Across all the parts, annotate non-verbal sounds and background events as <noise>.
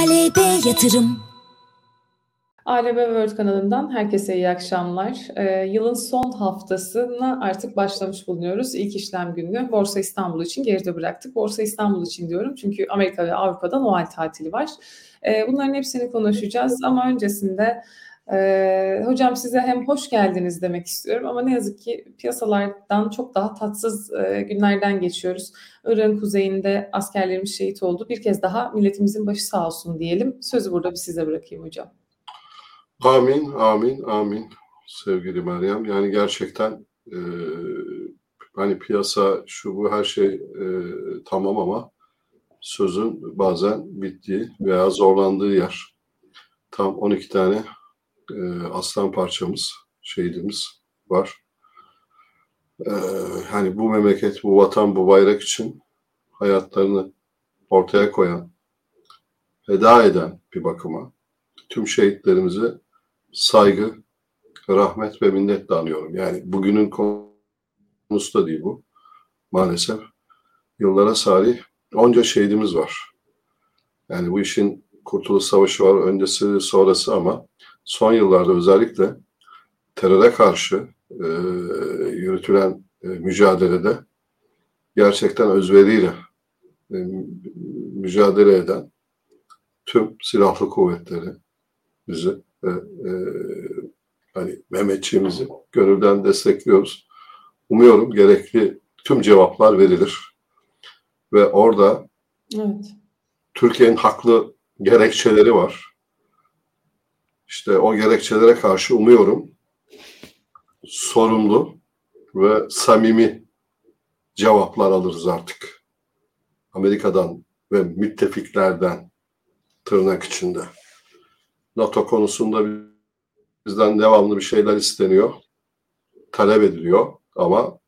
ALB Yatırım ALB World kanalından herkese iyi akşamlar. Ee, yılın son haftasına artık başlamış bulunuyoruz. İlk işlem gününü Borsa İstanbul için geride bıraktık. Borsa İstanbul için diyorum çünkü Amerika ve Avrupa'da Noel tatili var. Ee, bunların hepsini konuşacağız ama öncesinde ee, hocam size hem hoş geldiniz demek istiyorum ama ne yazık ki piyasalardan çok daha tatsız e, günlerden geçiyoruz. Irak'ın kuzeyinde askerlerimiz şehit oldu. Bir kez daha milletimizin başı sağ olsun diyelim. Sözü burada bir size bırakayım hocam. Amin, amin, amin sevgili Meryem. Yani gerçekten e, hani piyasa şu bu her şey e, tamam ama sözün bazen bittiği veya zorlandığı yer. Tam 12 tane e, aslan parçamız, şehidimiz var. E, hani bu memleket, bu vatan, bu bayrak için hayatlarını ortaya koyan, feda eden bir bakıma tüm şehitlerimize saygı, rahmet ve minnetle anıyorum. Yani bugünün konusu da değil bu. Maalesef yıllara salih onca şehidimiz var. Yani bu işin Kurtuluş Savaşı var, öncesi sonrası ama son yıllarda özellikle teröre karşı e, yürütülen e, mücadelede gerçekten özveriyle e, mücadele eden tüm silahlı kuvvetleri bizi ve e, hani Mehmetçiğimizi gönülden destekliyoruz. Umuyorum gerekli tüm cevaplar verilir. Ve orada evet. Türkiye'nin haklı gerekçeleri var. İşte o gerekçelere karşı umuyorum sorumlu ve samimi cevaplar alırız artık. Amerika'dan ve müttefiklerden tırnak içinde. NATO konusunda bizden devamlı bir şeyler isteniyor, talep ediliyor ama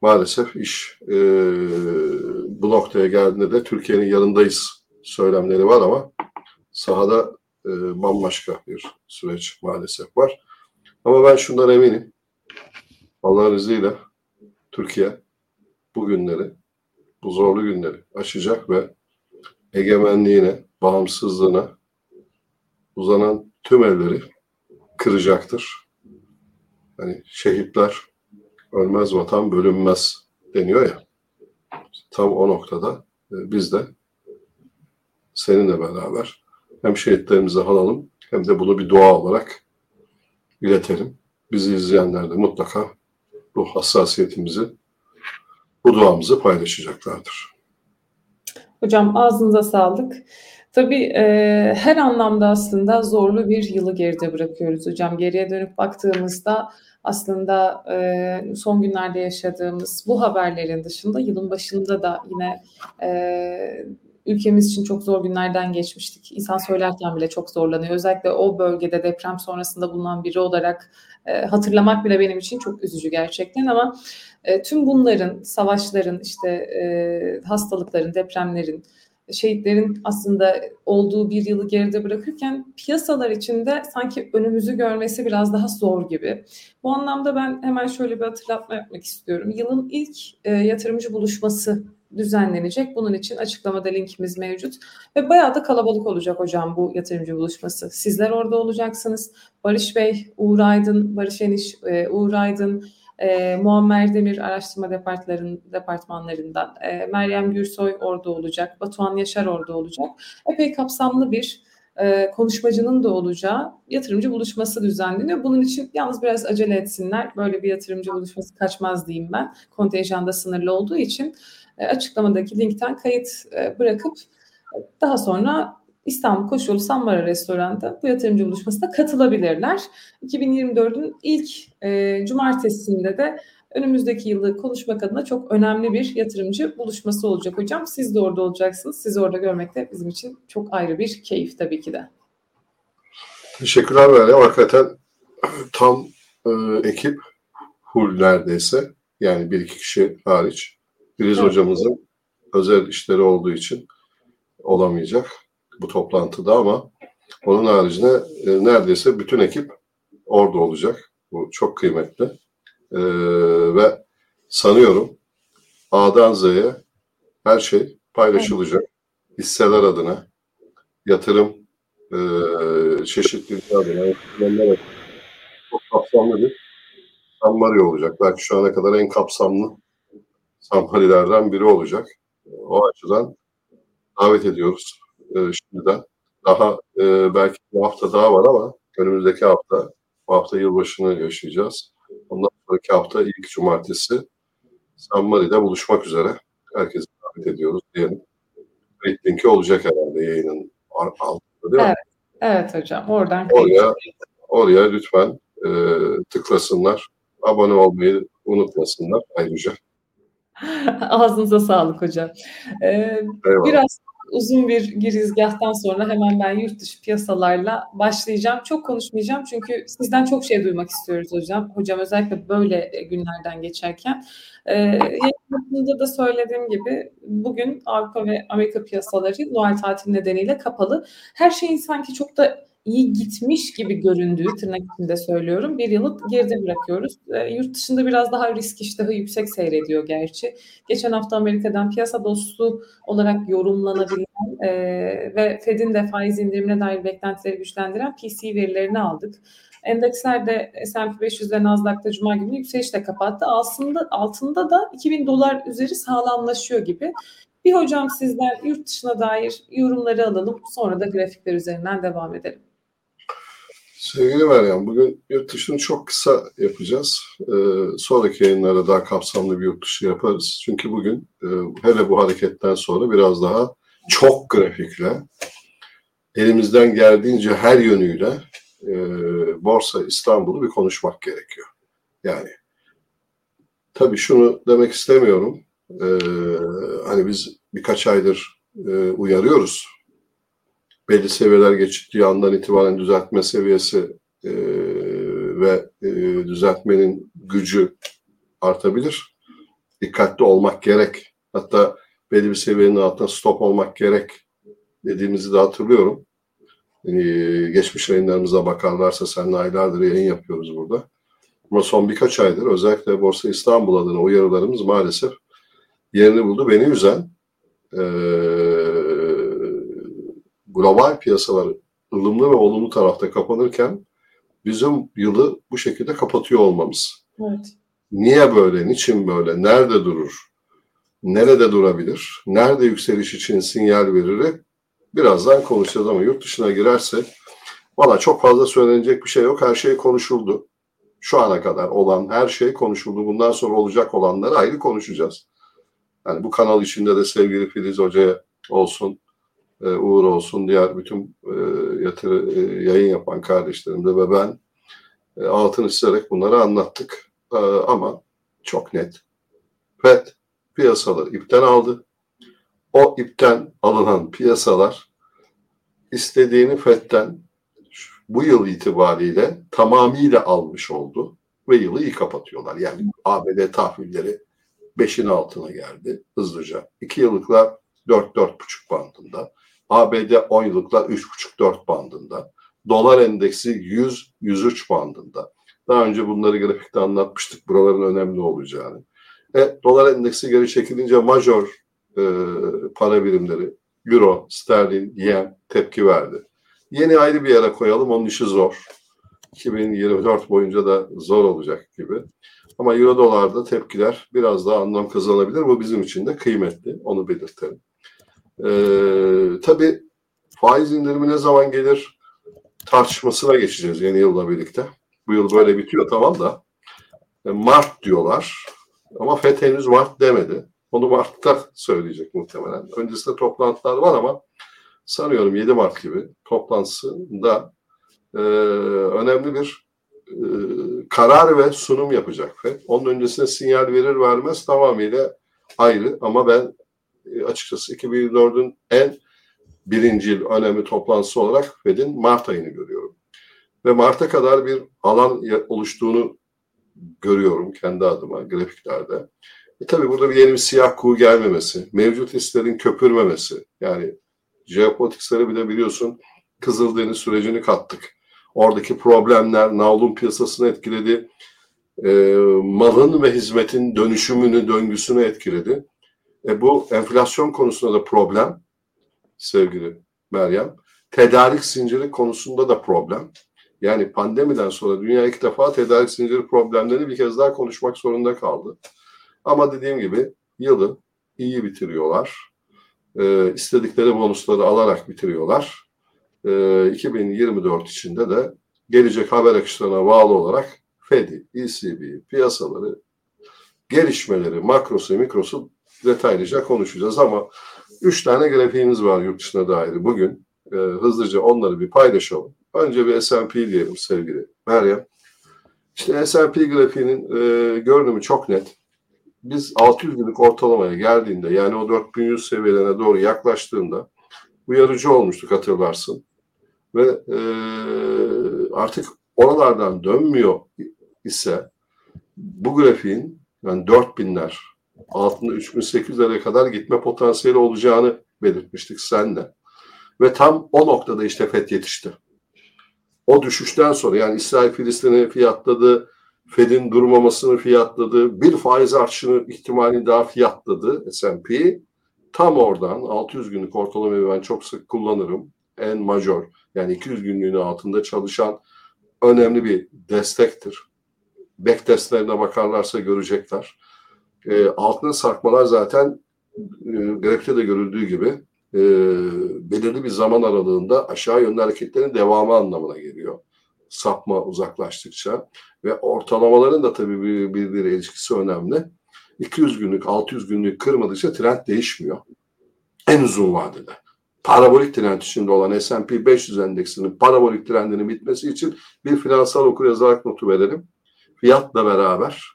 maalesef iş e, bu noktaya geldiğinde de Türkiye'nin yanındayız söylemleri var ama sahada e, bambaşka bir süreç maalesef var. Ama ben şundan eminim. Allah'ın izniyle Türkiye bu günleri, bu zorlu günleri aşacak ve egemenliğine, bağımsızlığına uzanan tüm elleri kıracaktır. Hani şehitler ölmez vatan bölünmez deniyor ya. Tam o noktada e, biz de seninle beraber hem şehitlerimizi alalım hem de bunu bir dua olarak iletelim. Bizi izleyenler de mutlaka bu hassasiyetimizi, bu duamızı paylaşacaklardır. Hocam ağzınıza sağlık. Tabii e, her anlamda aslında zorlu bir yılı geride bırakıyoruz hocam. Geriye dönüp baktığımızda aslında e, son günlerde yaşadığımız bu haberlerin dışında yılın başında da yine e, ülkemiz için çok zor günlerden geçmiştik. İnsan söylerken bile çok zorlanıyor. Özellikle o bölgede deprem sonrasında bulunan biri olarak e, hatırlamak bile benim için çok üzücü gerçekten ama e, tüm bunların, savaşların, işte e, hastalıkların, depremlerin, şehitlerin aslında olduğu bir yılı geride bırakırken piyasalar içinde sanki önümüzü görmesi biraz daha zor gibi. Bu anlamda ben hemen şöyle bir hatırlatma yapmak istiyorum. Yılın ilk e, yatırımcı buluşması düzenlenecek. Bunun için açıklamada linkimiz mevcut. Ve bayağı da kalabalık olacak hocam bu yatırımcı buluşması. Sizler orada olacaksınız. Barış Bey, Uğur Aydın, Barış Eniş, e, Uğur Aydın, e, Muammer Demir araştırma departmanlarından, e, Meryem Gürsoy orada olacak, Batuhan Yaşar orada olacak. Epey kapsamlı bir e, konuşmacının da olacağı yatırımcı buluşması düzenleniyor. Bunun için yalnız biraz acele etsinler. Böyle bir yatırımcı buluşması kaçmaz diyeyim ben. Kontenjanda sınırlı olduğu için e, açıklamadaki linkten kayıt e, bırakıp daha sonra İstanbul Koşulu Sammara Restoran'da bu yatırımcı buluşmasına katılabilirler. 2024'ün ilk e, cumartesinde de önümüzdeki yılı konuşmak adına çok önemli bir yatırımcı buluşması olacak hocam. Siz de orada olacaksınız. Sizi orada görmek de bizim için çok ayrı bir keyif tabii ki de. Teşekkürler Meryem. Hakikaten tam e, ekip full neredeyse. Yani bir iki kişi hariç. Filiz evet. hocamızın özel işleri olduğu için olamayacak bu toplantıda ama onun haricinde e, neredeyse bütün ekip orada olacak. Bu çok kıymetli. E, ve sanıyorum A'dan Z'ye her şey paylaşılacak. Hisseler adına, yatırım e, çeşitliliği adına çok kapsamlı bir Sammari olacak. Belki şu ana kadar en kapsamlı Sammari'lerden biri olacak. O açıdan davet ediyoruz e, şimdiden. Daha e, belki bir hafta daha var ama önümüzdeki hafta bu hafta yılbaşını yaşayacağız. Ondan sonraki hafta ilk cumartesi Sammari'de buluşmak üzere. Herkesi davet ediyoruz diyelim. Read linki olacak herhalde yayının altında değil mi? Evet, evet hocam. Oradan Oraya, oraya lütfen e, tıklasınlar. Abone olmayı unutmasınlar ayrıca. <laughs> Ağzınıza sağlık hocam. Ee, Eyvallah. biraz uzun bir girizgahtan sonra hemen ben yurt dışı piyasalarla başlayacağım. Çok konuşmayacağım çünkü sizden çok şey duymak istiyoruz hocam. Hocam özellikle böyle günlerden geçerken. Ee, yayınında da söylediğim gibi bugün Avrupa ve Amerika piyasaları Noel tatili nedeniyle kapalı. Her şeyin sanki çok da iyi gitmiş gibi göründüğü tırnak içinde söylüyorum. Bir yılı geride bırakıyoruz. E, yurt dışında biraz daha risk iştahı yüksek seyrediyor gerçi. Geçen hafta Amerika'dan piyasa dostu olarak yorumlanabilen e, ve Fed'in de faiz indirimine dair beklentileri güçlendiren PC verilerini aldık. Endekslerde S&P 500 ve Nasdaq'ta Cuma günü yükselişle kapattı. Aslında altında da 2000 dolar üzeri sağlamlaşıyor gibi. Bir hocam sizden yurt dışına dair yorumları alalım. Sonra da grafikler üzerinden devam edelim. Sevgili Meryem, bugün yurt dışını çok kısa yapacağız. Ee, sonraki yayınlarda daha kapsamlı bir yurt dışı yaparız. Çünkü bugün e, hele bu hareketten sonra biraz daha çok grafikle, elimizden geldiğince her yönüyle e, Borsa İstanbul'u bir konuşmak gerekiyor. Yani tabii şunu demek istemiyorum. E, hani biz birkaç aydır e, uyarıyoruz belli seviyeler geçtiği andan itibaren düzeltme seviyesi e, ve e, düzeltmenin gücü artabilir. Dikkatli olmak gerek. Hatta belli bir seviyenin altında stop olmak gerek dediğimizi de hatırlıyorum. E, geçmiş yayınlarımıza bakarlarsa seninle aylardır yayın yapıyoruz burada. Ama son birkaç aydır özellikle Borsa İstanbul adına uyarılarımız maalesef yerini buldu. Beni üzen e, global piyasalar ılımlı ve olumlu tarafta kapanırken bizim yılı bu şekilde kapatıyor olmamız. Evet. Niye böyle, niçin böyle, nerede durur, nerede durabilir, nerede yükseliş için sinyal verir birazdan konuşacağız ama yurt dışına girersek valla çok fazla söylenecek bir şey yok. Her şey konuşuldu. Şu ana kadar olan her şey konuşuldu. Bundan sonra olacak olanları ayrı konuşacağız. Yani bu kanal içinde de sevgili Filiz Hoca olsun, e, Uğur olsun, diğer bütün e, yatırı, e, yayın yapan kardeşlerim de ve ben e, altını çizerek bunları anlattık. Ama çok net. FED piyasaları ipten aldı. O ipten alınan piyasalar istediğini FED'den bu yıl itibariyle tamamıyla almış oldu ve yılı iyi kapatıyorlar. Yani ABD tahvilleri 5'in altına geldi hızlıca. 2 yıllıklar 4-4,5 bandında. ABD 10 yıllıklar 3,5-4 bandında. Dolar endeksi 100-103 bandında. Daha önce bunları grafikte anlatmıştık buraların önemli olacağını. E, dolar endeksi geri çekilince major e, para birimleri Euro, Sterlin, Yen tepki verdi. Yeni ayrı bir yere koyalım onun işi zor. 2024 boyunca da zor olacak gibi. Ama Euro dolarda tepkiler biraz daha anlam kazanabilir. Bu bizim için de kıymetli. Onu belirtelim. Ee, tabii faiz indirimi ne zaman gelir tartışmasına geçeceğiz yeni yılla birlikte. Bu yıl böyle bitiyor tamam da. E, Mart diyorlar. Ama FED henüz Mart demedi. Onu Mart'ta söyleyecek muhtemelen. Öncesinde toplantılar var ama sanıyorum 7 Mart gibi toplantısında e, önemli bir e, karar ve sunum yapacak FED. Onun öncesinde sinyal verir vermez tamamıyla ayrı ama ben açıkçası 2024'ün en birinci yıl önemli toplantısı olarak FED'in Mart ayını görüyorum. Ve Mart'a kadar bir alan oluştuğunu görüyorum kendi adıma grafiklerde. E tabii burada bir yeni bir siyah kuğu gelmemesi, mevcut listelerin köpürmemesi. Yani jeopolitikleri bile biliyorsun Kızıldeniz sürecini kattık. Oradaki problemler navlun piyasasını etkiledi. E, malın ve hizmetin dönüşümünü, döngüsünü etkiledi. E bu enflasyon konusunda da problem sevgili Meryem. tedarik zinciri konusunda da problem. Yani pandemiden sonra dünya ilk defa tedarik zinciri problemlerini bir kez daha konuşmak zorunda kaldı. Ama dediğim gibi yılı iyi bitiriyorlar. Ee, istedikleri bonusları alarak bitiriyorlar. Ee, 2024 içinde de gelecek haber akışlarına bağlı olarak FED'i, ECB, piyasaları, gelişmeleri, makrosu, mikrosu detaylıca konuşacağız ama üç tane grafiğimiz var yurt dışına dair bugün. E, hızlıca onları bir paylaşalım. Önce bir S&P diyelim sevgili Meryem. İşte S&P grafiğinin e, görünümü çok net. Biz 600 günlük ortalamaya geldiğinde yani o 4100 seviyelerine doğru yaklaştığında uyarıcı olmuştuk hatırlarsın. Ve e, artık oralardan dönmüyor ise bu grafiğin yani 4000'ler altında 3800'lere kadar gitme potansiyeli olacağını belirtmiştik senle. Ve tam o noktada işte FED yetişti. O düşüşten sonra yani İsrail Filistin'i fiyatladı, Fed'in durmamasını fiyatladı, bir faiz artışını ihtimali daha fiyatladı S&P. Tam oradan 600 günlük ortalamayı ben çok sık kullanırım. En major yani 200 günlüğünün altında çalışan önemli bir destektir. Backtestlerine bakarlarsa görecekler. E, altına sarkmalar zaten e, grafikte de görüldüğü gibi e, belirli bir zaman aralığında aşağı yönlü hareketlerin devamı anlamına geliyor. Sapma uzaklaştıkça ve ortalamaların da tabii bir, birbiri ilişkisi önemli. 200 günlük, 600 günlük kırmadıkça trend değişmiyor. En uzun vadede. Parabolik trend içinde olan S&P 500 endeksinin parabolik trendinin bitmesi için bir finansal okuryazarlık notu verelim. Fiyatla beraber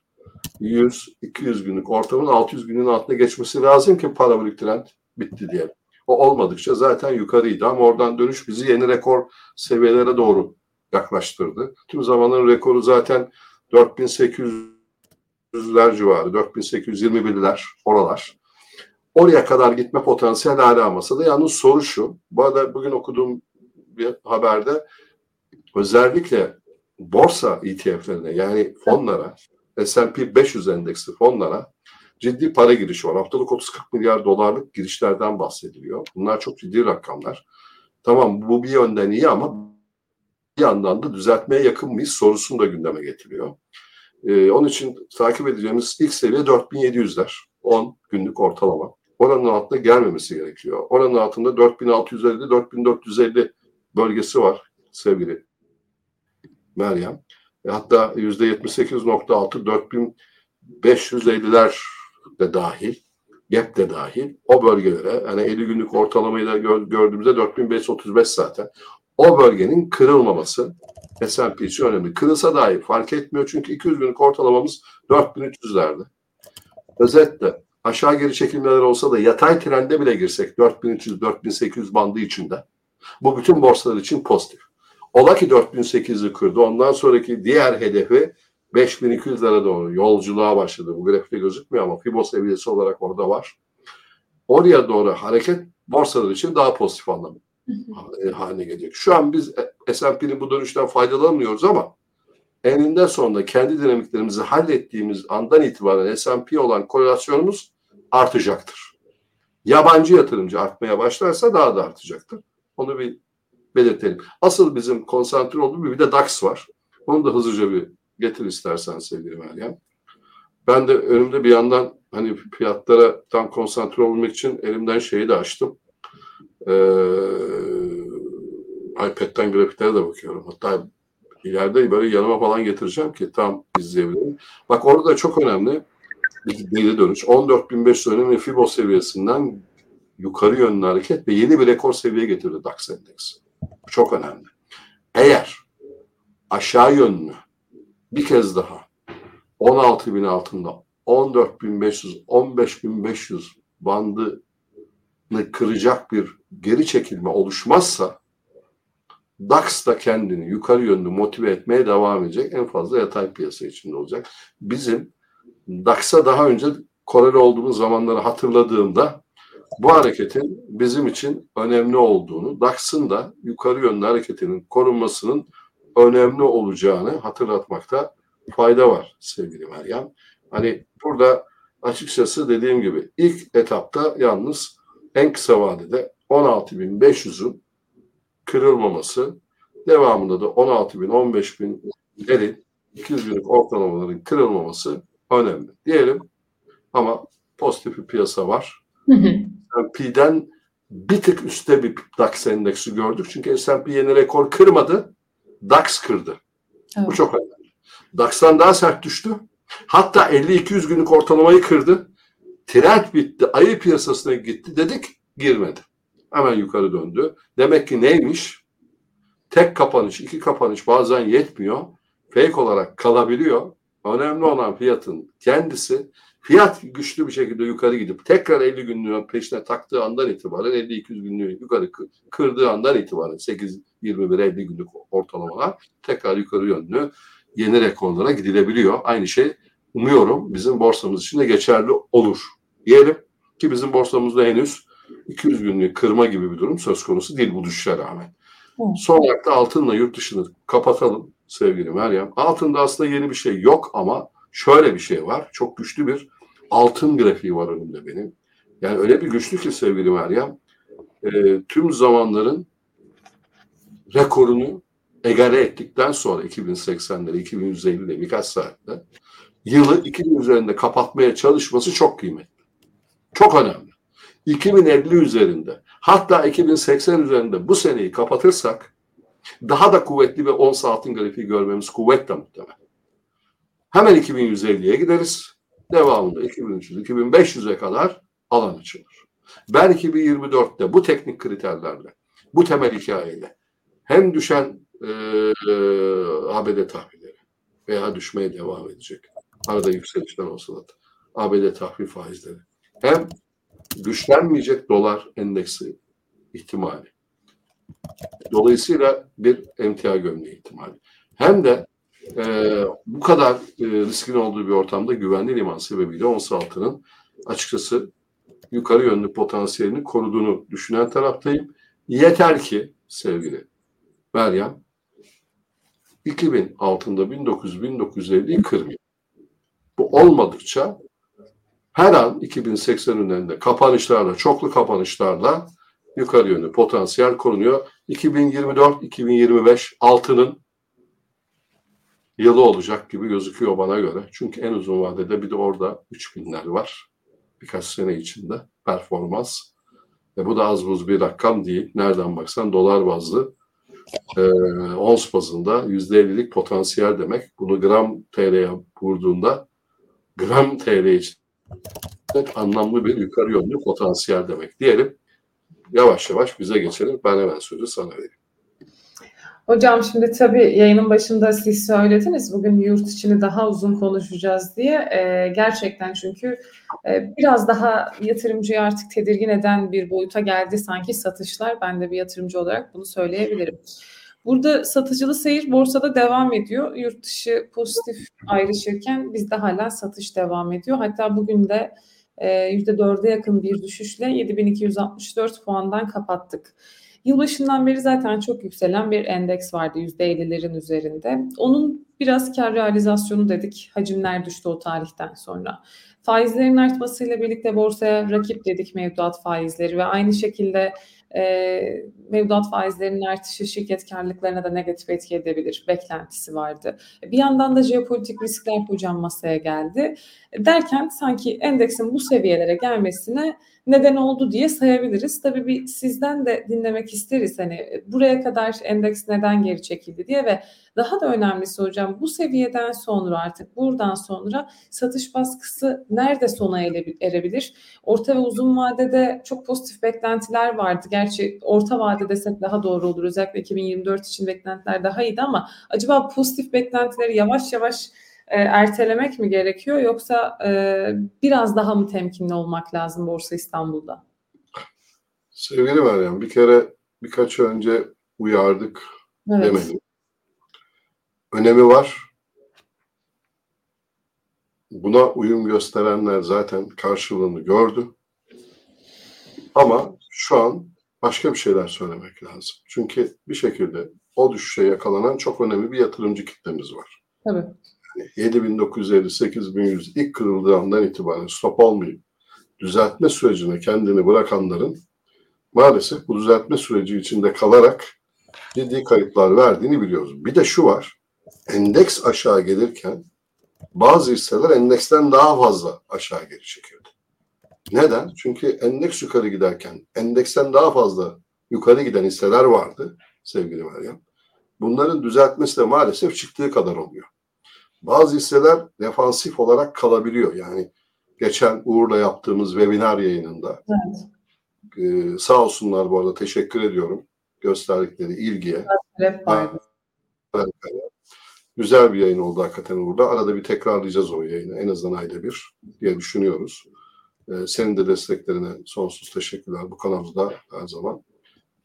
100-200 günlük ortamın 600 günün altına geçmesi lazım ki parabolik trend bitti diye. O olmadıkça zaten yukarıydı ama oradan dönüş bizi yeni rekor seviyelere doğru yaklaştırdı. Tüm zamanın rekoru zaten 4800'ler civarı, 4821'ler oralar. Oraya kadar gitme potansiyel hala masada. Yalnız soru şu, bu arada bugün okuduğum bir haberde özellikle borsa ETF'lerine yani fonlara S&P 500 endeksli fonlara ciddi para girişi var. Haftalık 30-40 milyar dolarlık girişlerden bahsediliyor. Bunlar çok ciddi rakamlar. Tamam bu bir yönden iyi ama bir yandan da düzeltmeye yakın mıyız sorusunu da gündeme getiriyor. Ee, onun için takip edeceğimiz ilk seviye 4700'ler. 10 günlük ortalama. Oranın altında gelmemesi gerekiyor. Oranın altında 4650-4450 bölgesi var sevgili Meryem. E, hatta %78.6 4550'ler de dahil, gap de dahil o bölgelere hani 50 günlük ortalamayı da gördüğümüzde 4535 zaten. O bölgenin kırılmaması S&P için önemli. Kırılsa dahi fark etmiyor çünkü 200 günlük ortalamamız 4300'lerde. Özetle aşağı geri çekilmeler olsa da yatay trende bile girsek 4300-4800 bandı içinde bu bütün borsalar için pozitif. Ola ki 4800'ü kırdı. Ondan sonraki diğer hedefi 5200'lere doğru yolculuğa başladı. Bu grafikte gözükmüyor ama Fibo seviyesi olarak orada var. Oraya doğru hareket borsalar için daha pozitif anlamı haline gelecek. Şu an biz S&P'nin bu dönüşten faydalanmıyoruz ama eninde sonunda kendi dinamiklerimizi hallettiğimiz andan itibaren S&P olan korelasyonumuz artacaktır. Yabancı yatırımcı artmaya başlarsa daha da artacaktır. Onu bir belirtelim. Asıl bizim konsantre olduğumuz bir de DAX var. Onu da hızlıca bir getir istersen sevgili Meryem. Ben de önümde bir yandan hani fiyatlara tam konsantre olmak için elimden şeyi de açtım. Ee, iPad'den grafiklere de bakıyorum. Hatta ileride böyle yanıma falan getireceğim ki tam izleyebilirim. Bak orada çok önemli bir geri dönüş. 14.500 önemli Fibo seviyesinden yukarı yönlü hareket ve yeni bir rekor seviye getirdi DAX endeksi. Bu çok önemli. Eğer aşağı yönlü bir kez daha 16 bin altında 14.500, 15.500 bandını kıracak bir geri çekilme oluşmazsa DAX da kendini yukarı yönlü motive etmeye devam edecek. En fazla yatay piyasa içinde olacak. Bizim DAX'a daha önce koreli olduğumuz zamanları hatırladığımda bu hareketin bizim için önemli olduğunu, DAX'ın da yukarı yönlü hareketinin korunmasının önemli olacağını hatırlatmakta fayda var sevgili Meryem. Hani burada açıkçası dediğim gibi ilk etapta yalnız en kısa vadede 16.500'ün kırılmaması devamında da 16 bin 15 binlerin 200 günlük ortalamaların kırılmaması önemli diyelim ama pozitif bir piyasa var. S&P'den bir tık üstte bir DAX endeksi gördük. Çünkü S&P yeni rekor kırmadı. DAX kırdı. Evet. Bu çok önemli. DAX'tan daha sert düştü. Hatta 50-200 günlük ortalamayı kırdı. Trend bitti. Ayı piyasasına gitti. Dedik girmedi. Hemen yukarı döndü. Demek ki neymiş? Tek kapanış, iki kapanış bazen yetmiyor. Fake olarak kalabiliyor. Önemli olan fiyatın kendisi Fiyat güçlü bir şekilde yukarı gidip tekrar 50 günlüğün peşine taktığı andan itibaren 50-200 günlüğü yukarı kırdığı andan itibaren 8-21-50 günlük ortalamalar tekrar yukarı yönlü yeni rekorlara gidilebiliyor. Aynı şey umuyorum bizim borsamız için de geçerli olur. Diyelim ki bizim borsamızda henüz 200 günlük kırma gibi bir durum söz konusu değil bu düşüşe rağmen. Son olarak da altınla yurt dışını kapatalım sevgili Meryem. Altında aslında yeni bir şey yok ama şöyle bir şey var. Çok güçlü bir altın grafiği var önümde benim. Yani öyle bir güçlü ki sevgili Meryem e, tüm zamanların rekorunu egale ettikten sonra 2080'leri 2150'de birkaç saatte yılı 2000 üzerinde kapatmaya çalışması çok kıymetli. Çok önemli. 2050 üzerinde hatta 2080 üzerinde bu seneyi kapatırsak daha da kuvvetli ve 10 saatin grafiği görmemiz kuvvetle muhtemel. Hemen 2150'ye gideriz. Devamında 2300-2500'e kadar alan açılır. Ben 2024'te bu teknik kriterlerle, bu temel hikayeyle hem düşen e, ABD tahvilleri veya düşmeye devam edecek. Arada yükselişler olsa da ABD tahvil faizleri. Hem güçlenmeyecek dolar endeksi ihtimali. Dolayısıyla bir emtia gömleği ihtimali. Hem de e, bu kadar e, riskin olduğu bir ortamda güvenli liman sebebiyle ons altının açıkçası yukarı yönlü potansiyelini koruduğunu düşünen taraftayım. Yeter ki sevgili Meryem 2000 altında 1900 1950'yi kırmıyor. Bu olmadıkça her an 2080 önünde kapanışlarla, çoklu kapanışlarla yukarı yönlü potansiyel korunuyor. 2024-2025 altının yılı olacak gibi gözüküyor bana göre. Çünkü en uzun vadede bir de orada 3000'ler var. Birkaç sene içinde performans. Ve bu da az buz bir rakam değil. Nereden baksan dolar bazlı e, ons bazında %50'lik potansiyel demek. Bunu gram TL'ye vurduğunda gram TL için anlamlı bir yukarı yönlü potansiyel demek. Diyelim yavaş yavaş bize geçelim. Ben hemen sözü sana vereyim. Hocam şimdi tabii yayının başında siz söylediniz bugün yurt içini daha uzun konuşacağız diye. E, gerçekten çünkü e, biraz daha yatırımcıyı artık tedirgin eden bir boyuta geldi sanki satışlar. Ben de bir yatırımcı olarak bunu söyleyebilirim. Burada satıcılı seyir borsada devam ediyor. Yurt dışı pozitif ayrışırken bizde hala satış devam ediyor. Hatta bugün de %4'e yakın bir düşüşle 7264 puandan kapattık. Yılbaşından beri zaten çok yükselen bir endeks vardı %50'lerin üzerinde. Onun biraz kar realizasyonu dedik. Hacimler düştü o tarihten sonra. Faizlerin artmasıyla birlikte borsaya rakip dedik mevduat faizleri ve aynı şekilde e, mevduat faizlerinin artışı şirket karlılıklarına da negatif etki edebilir beklentisi vardı. Bir yandan da jeopolitik riskler hocam masaya geldi. Derken sanki endeksin bu seviyelere gelmesine neden oldu diye sayabiliriz. Tabii bir sizden de dinlemek isteriz hani buraya kadar endeks neden geri çekildi diye ve daha da önemlisi hocam bu seviyeden sonra artık buradan sonra satış baskısı nerede sona erebilir? Orta ve uzun vadede çok pozitif beklentiler vardı. Gerçi orta vade desek daha doğru olur. Özellikle 2024 için beklentiler daha iyiydi ama acaba pozitif beklentileri yavaş yavaş e, ertelemek mi gerekiyor yoksa e, biraz daha mı temkinli olmak lazım Borsa İstanbul'da? Sevgili Meryem bir kere birkaç önce uyardık evet. demedim. Önemi var. Buna uyum gösterenler zaten karşılığını gördü. Ama şu an başka bir şeyler söylemek lazım. Çünkü bir şekilde o düşüşe yakalanan çok önemli bir yatırımcı kitlemiz var. Tabii. 7950-8100 ilk kırıldığı andan itibaren stop olmayıp düzeltme sürecine kendini bırakanların maalesef bu düzeltme süreci içinde kalarak ciddi kayıplar verdiğini biliyoruz. Bir de şu var. Endeks aşağı gelirken bazı hisseler endeksten daha fazla aşağı geri çekiyordu. Neden? Çünkü endeks yukarı giderken endeksten daha fazla yukarı giden hisseler vardı sevgili Meryem. Bunların düzeltmesi de maalesef çıktığı kadar oluyor. Bazı hisseler defansif olarak kalabiliyor. Yani geçen Uğur'la yaptığımız webinar yayınında evet. e, sağ olsunlar bu arada teşekkür ediyorum gösterdikleri ilgiye. Evet, Güzel bir yayın oldu hakikaten Uğur'da. Arada bir tekrarlayacağız o yayını en azından ayda bir diye düşünüyoruz. Ee, senin de desteklerine sonsuz teşekkürler. Bu kanalda her zaman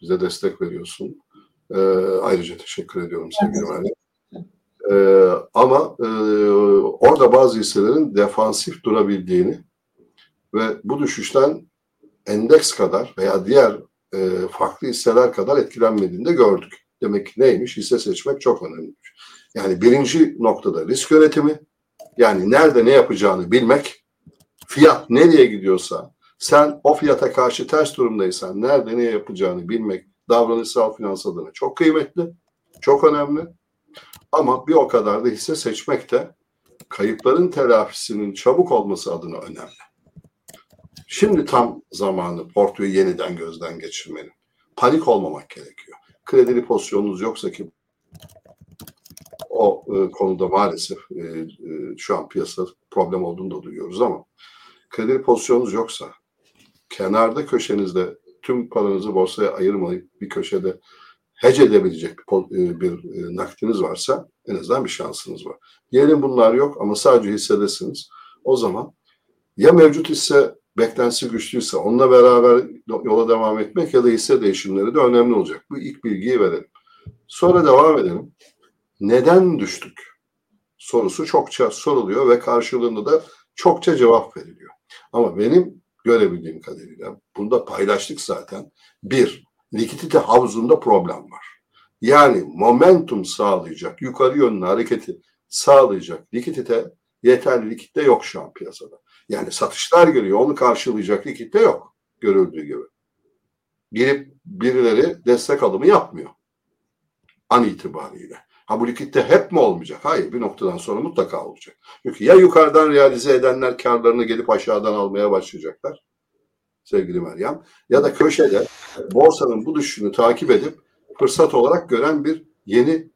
bize destek veriyorsun. Ee, ayrıca teşekkür ediyorum sevgili Meryem. Ee, ama e, orada bazı hisselerin defansif durabildiğini ve bu düşüşten endeks kadar veya diğer e, farklı hisseler kadar etkilenmediğini de gördük. Demek ki neymiş? Hisse seçmek çok önemli. Yani birinci noktada risk yönetimi, yani nerede ne yapacağını bilmek, fiyat nereye gidiyorsa, sen o fiyata karşı ters durumdaysan nerede ne yapacağını bilmek davranışsal finans adına çok kıymetli, çok önemli. Ama bir o kadar da hisse seçmek de kayıpların telafisinin çabuk olması adına önemli. Şimdi tam zamanı portföyü yeniden gözden geçirmenin. Panik olmamak gerekiyor. Kredili pozisyonunuz yoksa ki o e, konuda maalesef e, e, şu an piyasa problem olduğunu da duyuyoruz ama kredi pozisyonunuz yoksa kenarda köşenizde tüm paranızı borsaya ayırmayıp bir köşede hece edebilecek bir, e, bir e, nakdiniz varsa en azından bir şansınız var. Diyelim bunlar yok ama sadece hissedesiniz. O zaman ya mevcut hisse beklentisi güçlüyse onunla beraber yola devam etmek ya da hisse değişimleri de önemli olacak. Bu ilk bilgiyi verelim. Sonra devam edelim neden düştük sorusu çokça soruluyor ve karşılığında da çokça cevap veriliyor. Ama benim görebildiğim kadarıyla bunda paylaştık zaten. Bir, likidite havuzunda problem var. Yani momentum sağlayacak, yukarı yönlü hareketi sağlayacak likidite, yeterli likitte yok şu an piyasada. Yani satışlar geliyor, onu karşılayacak likitte yok görüldüğü gibi. Girip birileri destek alımı yapmıyor an itibariyle. Ha bu likitte hep mi olmayacak? Hayır bir noktadan sonra mutlaka olacak. Çünkü ya yukarıdan realize edenler karlarını gelip aşağıdan almaya başlayacaklar sevgili Meryem ya da köşede borsanın bu düşüşünü takip edip fırsat olarak gören bir yeni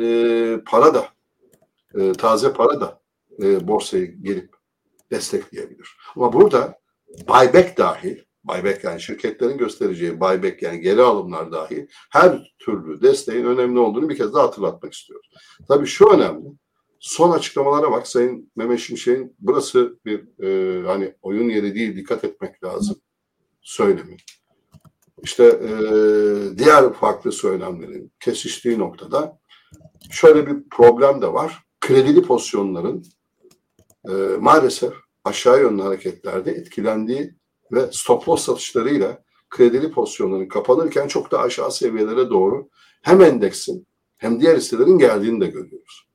e, para da e, taze para da e, borsayı gelip destekleyebilir. Ama burada buyback dahil buyback yani şirketlerin göstereceği buyback yani geri alımlar dahi her türlü desteğin önemli olduğunu bir kez daha hatırlatmak istiyorum. Tabii şu önemli. Son açıklamalara bak Sayın Mehmet Şimşek'in burası bir e, hani oyun yeri değil dikkat etmek lazım söylemi. İşte e, diğer farklı söylemlerin kesiştiği noktada şöyle bir problem de var. Kredili pozisyonların e, maalesef aşağı yönlü hareketlerde etkilendiği ve stop loss satışlarıyla kredili pozisyonların kapanırken çok da aşağı seviyelere doğru hem endeksin hem diğer hisselerin geldiğini de görüyoruz.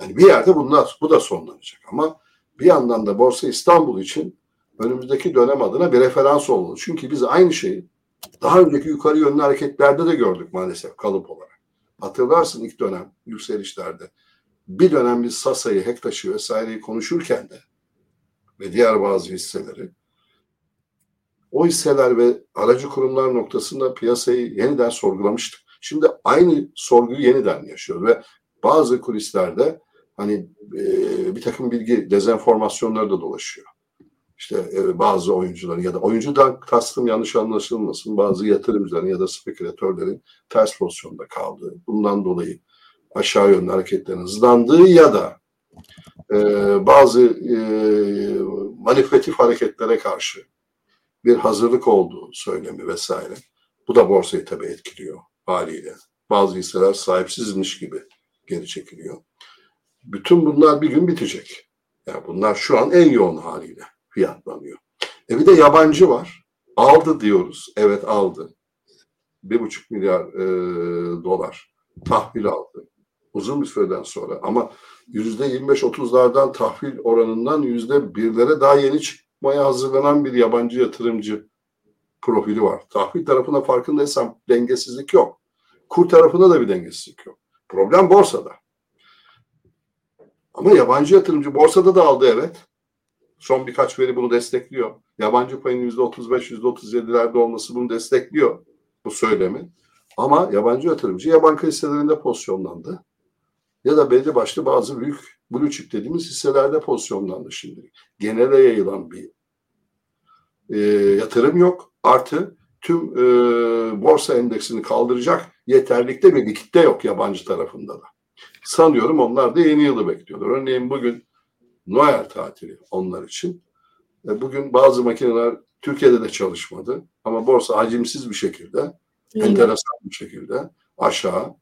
Yani bir yerde bunlar bu da sonlanacak ama bir yandan da Borsa İstanbul için önümüzdeki dönem adına bir referans olmalı. Çünkü biz aynı şeyi daha önceki yukarı yönlü hareketlerde de gördük maalesef kalıp olarak. Hatırlarsın ilk dönem yükselişlerde. Bir dönem biz Sasa'yı, Hektaş'ı vesaireyi konuşurken de ve diğer bazı hisseleri o hisseler ve aracı kurumlar noktasında piyasayı yeniden sorgulamıştık. Şimdi aynı sorguyu yeniden yaşıyor ve bazı kulislerde hani e, bir takım bilgi dezenformasyonları da dolaşıyor. İşte e, bazı oyuncuların ya da oyuncudan kastım yanlış anlaşılmasın bazı yatırımcıların ya da spekülatörlerin ters pozisyonda kaldığı bundan dolayı aşağı yönlü hareketlerin hızlandığı ya da e, bazı e, manipülatif hareketlere karşı bir hazırlık olduğu söylemi vesaire. Bu da borsayı tabii etkiliyor haliyle. Bazı hisseler sahipsizmiş gibi geri çekiliyor. Bütün bunlar bir gün bitecek. Yani bunlar şu an en yoğun haliyle fiyatlanıyor. E bir de yabancı var. Aldı diyoruz. Evet aldı. Bir buçuk milyar e, dolar tahvil aldı. Uzun bir süreden sonra ama yüzde 25-30'lardan tahvil oranından yüzde birlere daha yeni çıktı yapmaya hazırlanan bir yabancı yatırımcı profili var. Tahvil tarafına farkındaysam dengesizlik yok. Kur tarafında da bir dengesizlik yok. Problem borsada. Ama yabancı yatırımcı borsada da aldı evet. Son birkaç veri bunu destekliyor. Yabancı payın %35, %37'lerde olması bunu destekliyor bu söylemi. Ama yabancı yatırımcı ya banka hisselerinde pozisyonlandı ya da belli başlı bazı büyük blue chip dediğimiz hisselerde pozisyonlandı şimdi. Genele yayılan bir e, yatırım yok. Artı tüm e, borsa endeksini kaldıracak yeterlikte bir likitte yok yabancı tarafında da. Sanıyorum onlar da yeni yılı bekliyorlar. Örneğin bugün Noel tatili onlar için. E, bugün bazı makineler Türkiye'de de çalışmadı ama borsa hacimsiz bir şekilde, Yine. enteresan bir şekilde aşağı.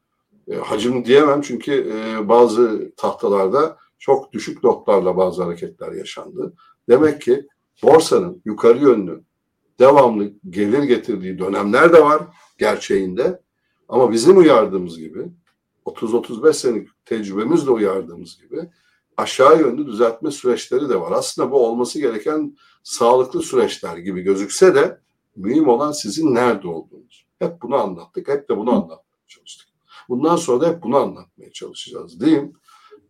E, hacim diyemem çünkü e, bazı tahtalarda çok düşük lotlarla bazı hareketler yaşandı. Demek ki borsanın yukarı yönlü devamlı gelir getirdiği dönemler de var gerçeğinde. Ama bizim uyardığımız gibi 30-35 senelik tecrübemizle uyardığımız gibi aşağı yönlü düzeltme süreçleri de var. Aslında bu olması gereken sağlıklı süreçler gibi gözükse de mühim olan sizin nerede olduğunuz. Hep bunu anlattık. Hep de bunu anlatmaya çalıştık. Bundan sonra da hep bunu anlatmaya çalışacağız diyeyim.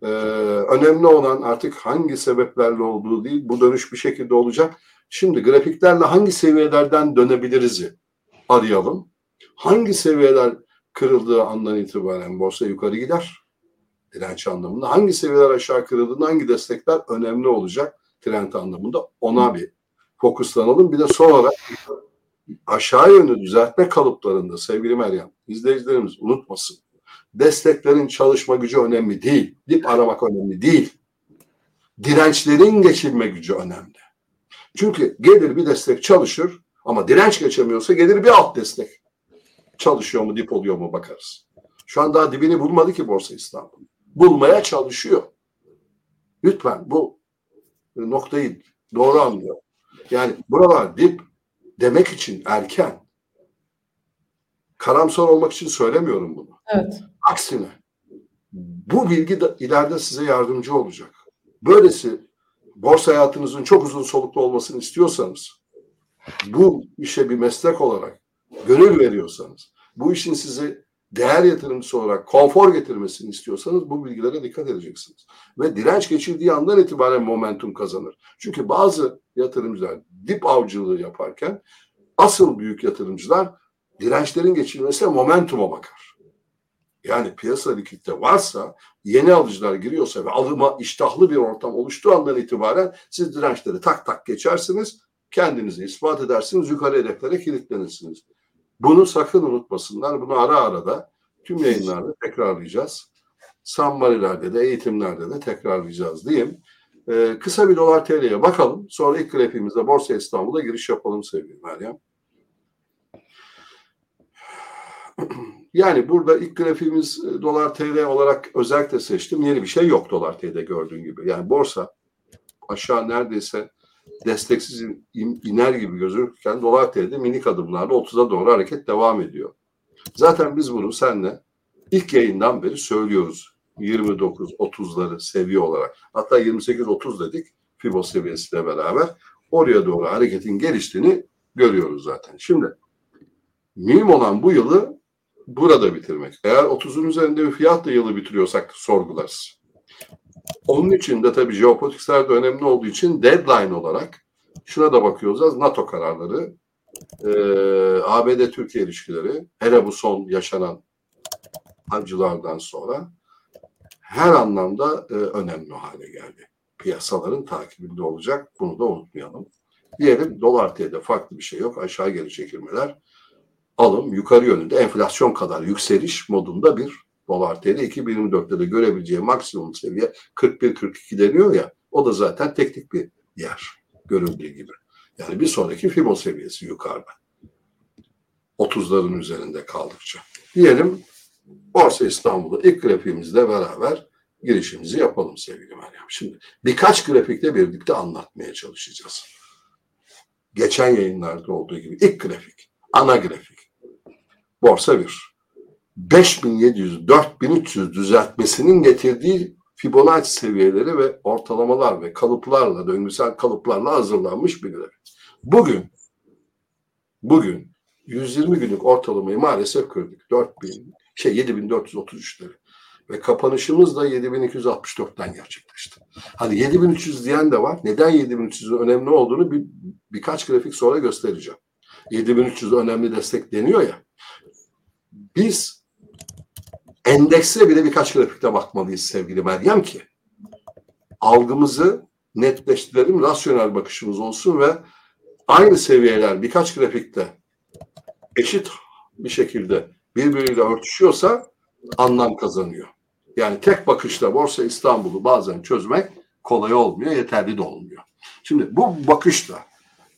Ee, önemli olan artık hangi sebeplerle olduğu değil, bu dönüş bir şekilde olacak. Şimdi grafiklerle hangi seviyelerden dönebiliriz arayalım. Hangi seviyeler kırıldığı andan itibaren borsa yukarı gider? Direnç anlamında. Hangi seviyeler aşağı kırıldığında hangi destekler önemli olacak trend anlamında ona bir fokuslanalım. Bir de son olarak aşağı yönlü düzeltme kalıplarında sevgili Meryem izleyicilerimiz unutmasın. Desteklerin çalışma gücü önemli değil. Dip aramak önemli değil. Dirençlerin geçirme gücü önemli. Çünkü gelir bir destek çalışır ama direnç geçemiyorsa gelir bir alt destek. Çalışıyor mu, dip oluyor mu bakarız. Şu an daha dibini bulmadı ki Borsa İstanbul. Bulmaya çalışıyor. Lütfen bu noktayı doğru anlıyor. Yani buralar dip demek için erken. Karamsar olmak için söylemiyorum bunu. Evet. Aksine bu bilgi de ileride size yardımcı olacak. Böylesi borsa hayatınızın çok uzun soluklu olmasını istiyorsanız, bu işe bir meslek olarak gönül veriyorsanız, bu işin sizi değer yatırımcısı olarak konfor getirmesini istiyorsanız bu bilgilere dikkat edeceksiniz. Ve direnç geçirdiği andan itibaren momentum kazanır. Çünkü bazı yatırımcılar dip avcılığı yaparken asıl büyük yatırımcılar dirençlerin geçilmesine momentuma bakar. Yani piyasa likitte varsa yeni alıcılar giriyorsa ve alıma iştahlı bir ortam oluştuğu andan itibaren siz dirençleri tak tak geçersiniz. Kendinizi ispat edersiniz. Yukarı hedeflere kilitlenirsiniz. Bunu sakın unutmasınlar. Bunu ara ara da tüm yayınlarda tekrarlayacağız. Sammarilerde de eğitimlerde de tekrarlayacağız diyeyim. Ee, kısa bir dolar TL'ye bakalım. Sonra ilk grafiğimizde Borsa İstanbul'a giriş yapalım sevgili Meryem. <clears throat> Yani burada ilk grafiğimiz e, dolar TL olarak özellikle seçtim. Yeni bir şey yok dolar TL gördüğün gibi. Yani borsa aşağı neredeyse desteksiz iner gibi gözükürken dolar TL'de minik adımlarla 30'a doğru hareket devam ediyor. Zaten biz bunu seninle ilk yayından beri söylüyoruz. 29-30'ları seviye olarak. Hatta 28-30 dedik Fibo seviyesiyle beraber. Oraya doğru hareketin geliştiğini görüyoruz zaten. Şimdi mühim olan bu yılı burada bitirmek. Eğer 30'un üzerinde bir fiyatla yılı bitiriyorsak sorgularız. Onun için de tabii jeopolitiksel de önemli olduğu için deadline olarak şuna da bakıyoruz. NATO kararları, e, ABD-Türkiye ilişkileri, hele bu son yaşanan acılardan sonra her anlamda e, önemli hale geldi. Piyasaların takibinde olacak. Bunu da unutmayalım. Diyelim dolar TL'de farklı bir şey yok. Aşağı geri çekilmeler. Alım yukarı yönünde enflasyon kadar yükseliş modunda bir dolar TL 2024'te de görebileceği maksimum seviye 41-42 deniyor ya o da zaten teknik bir yer görüldüğü gibi. Yani bir sonraki FIBO seviyesi yukarıda. 30'ların üzerinde kaldıkça. Diyelim Borsa İstanbul'da ilk grafiğimizle beraber girişimizi yapalım sevgili Meryem. Şimdi birkaç grafikte birlikte anlatmaya çalışacağız. Geçen yayınlarda olduğu gibi ilk grafik, ana grafik. Borsa 1. 5700-4300 düzeltmesinin getirdiği Fibonacci seviyeleri ve ortalamalar ve kalıplarla, döngüsel kalıplarla hazırlanmış bir grafik. Bugün bugün 120 günlük ortalamayı maalesef kırdık. 4000 Şey 7433'leri. Ve kapanışımız da 7264'ten gerçekleşti. Hani 7300 diyen de var. Neden 7300'ün önemli olduğunu bir, birkaç grafik sonra göstereceğim. 7300 önemli destek deniyor ya. Biz endekse bile birkaç grafikte bakmalıyız sevgili Meryem ki algımızı netleştirelim, rasyonel bakışımız olsun ve aynı seviyeler birkaç grafikte eşit bir şekilde birbiriyle örtüşüyorsa anlam kazanıyor. Yani tek bakışla Borsa İstanbul'u bazen çözmek kolay olmuyor, yeterli de olmuyor. Şimdi bu bakışla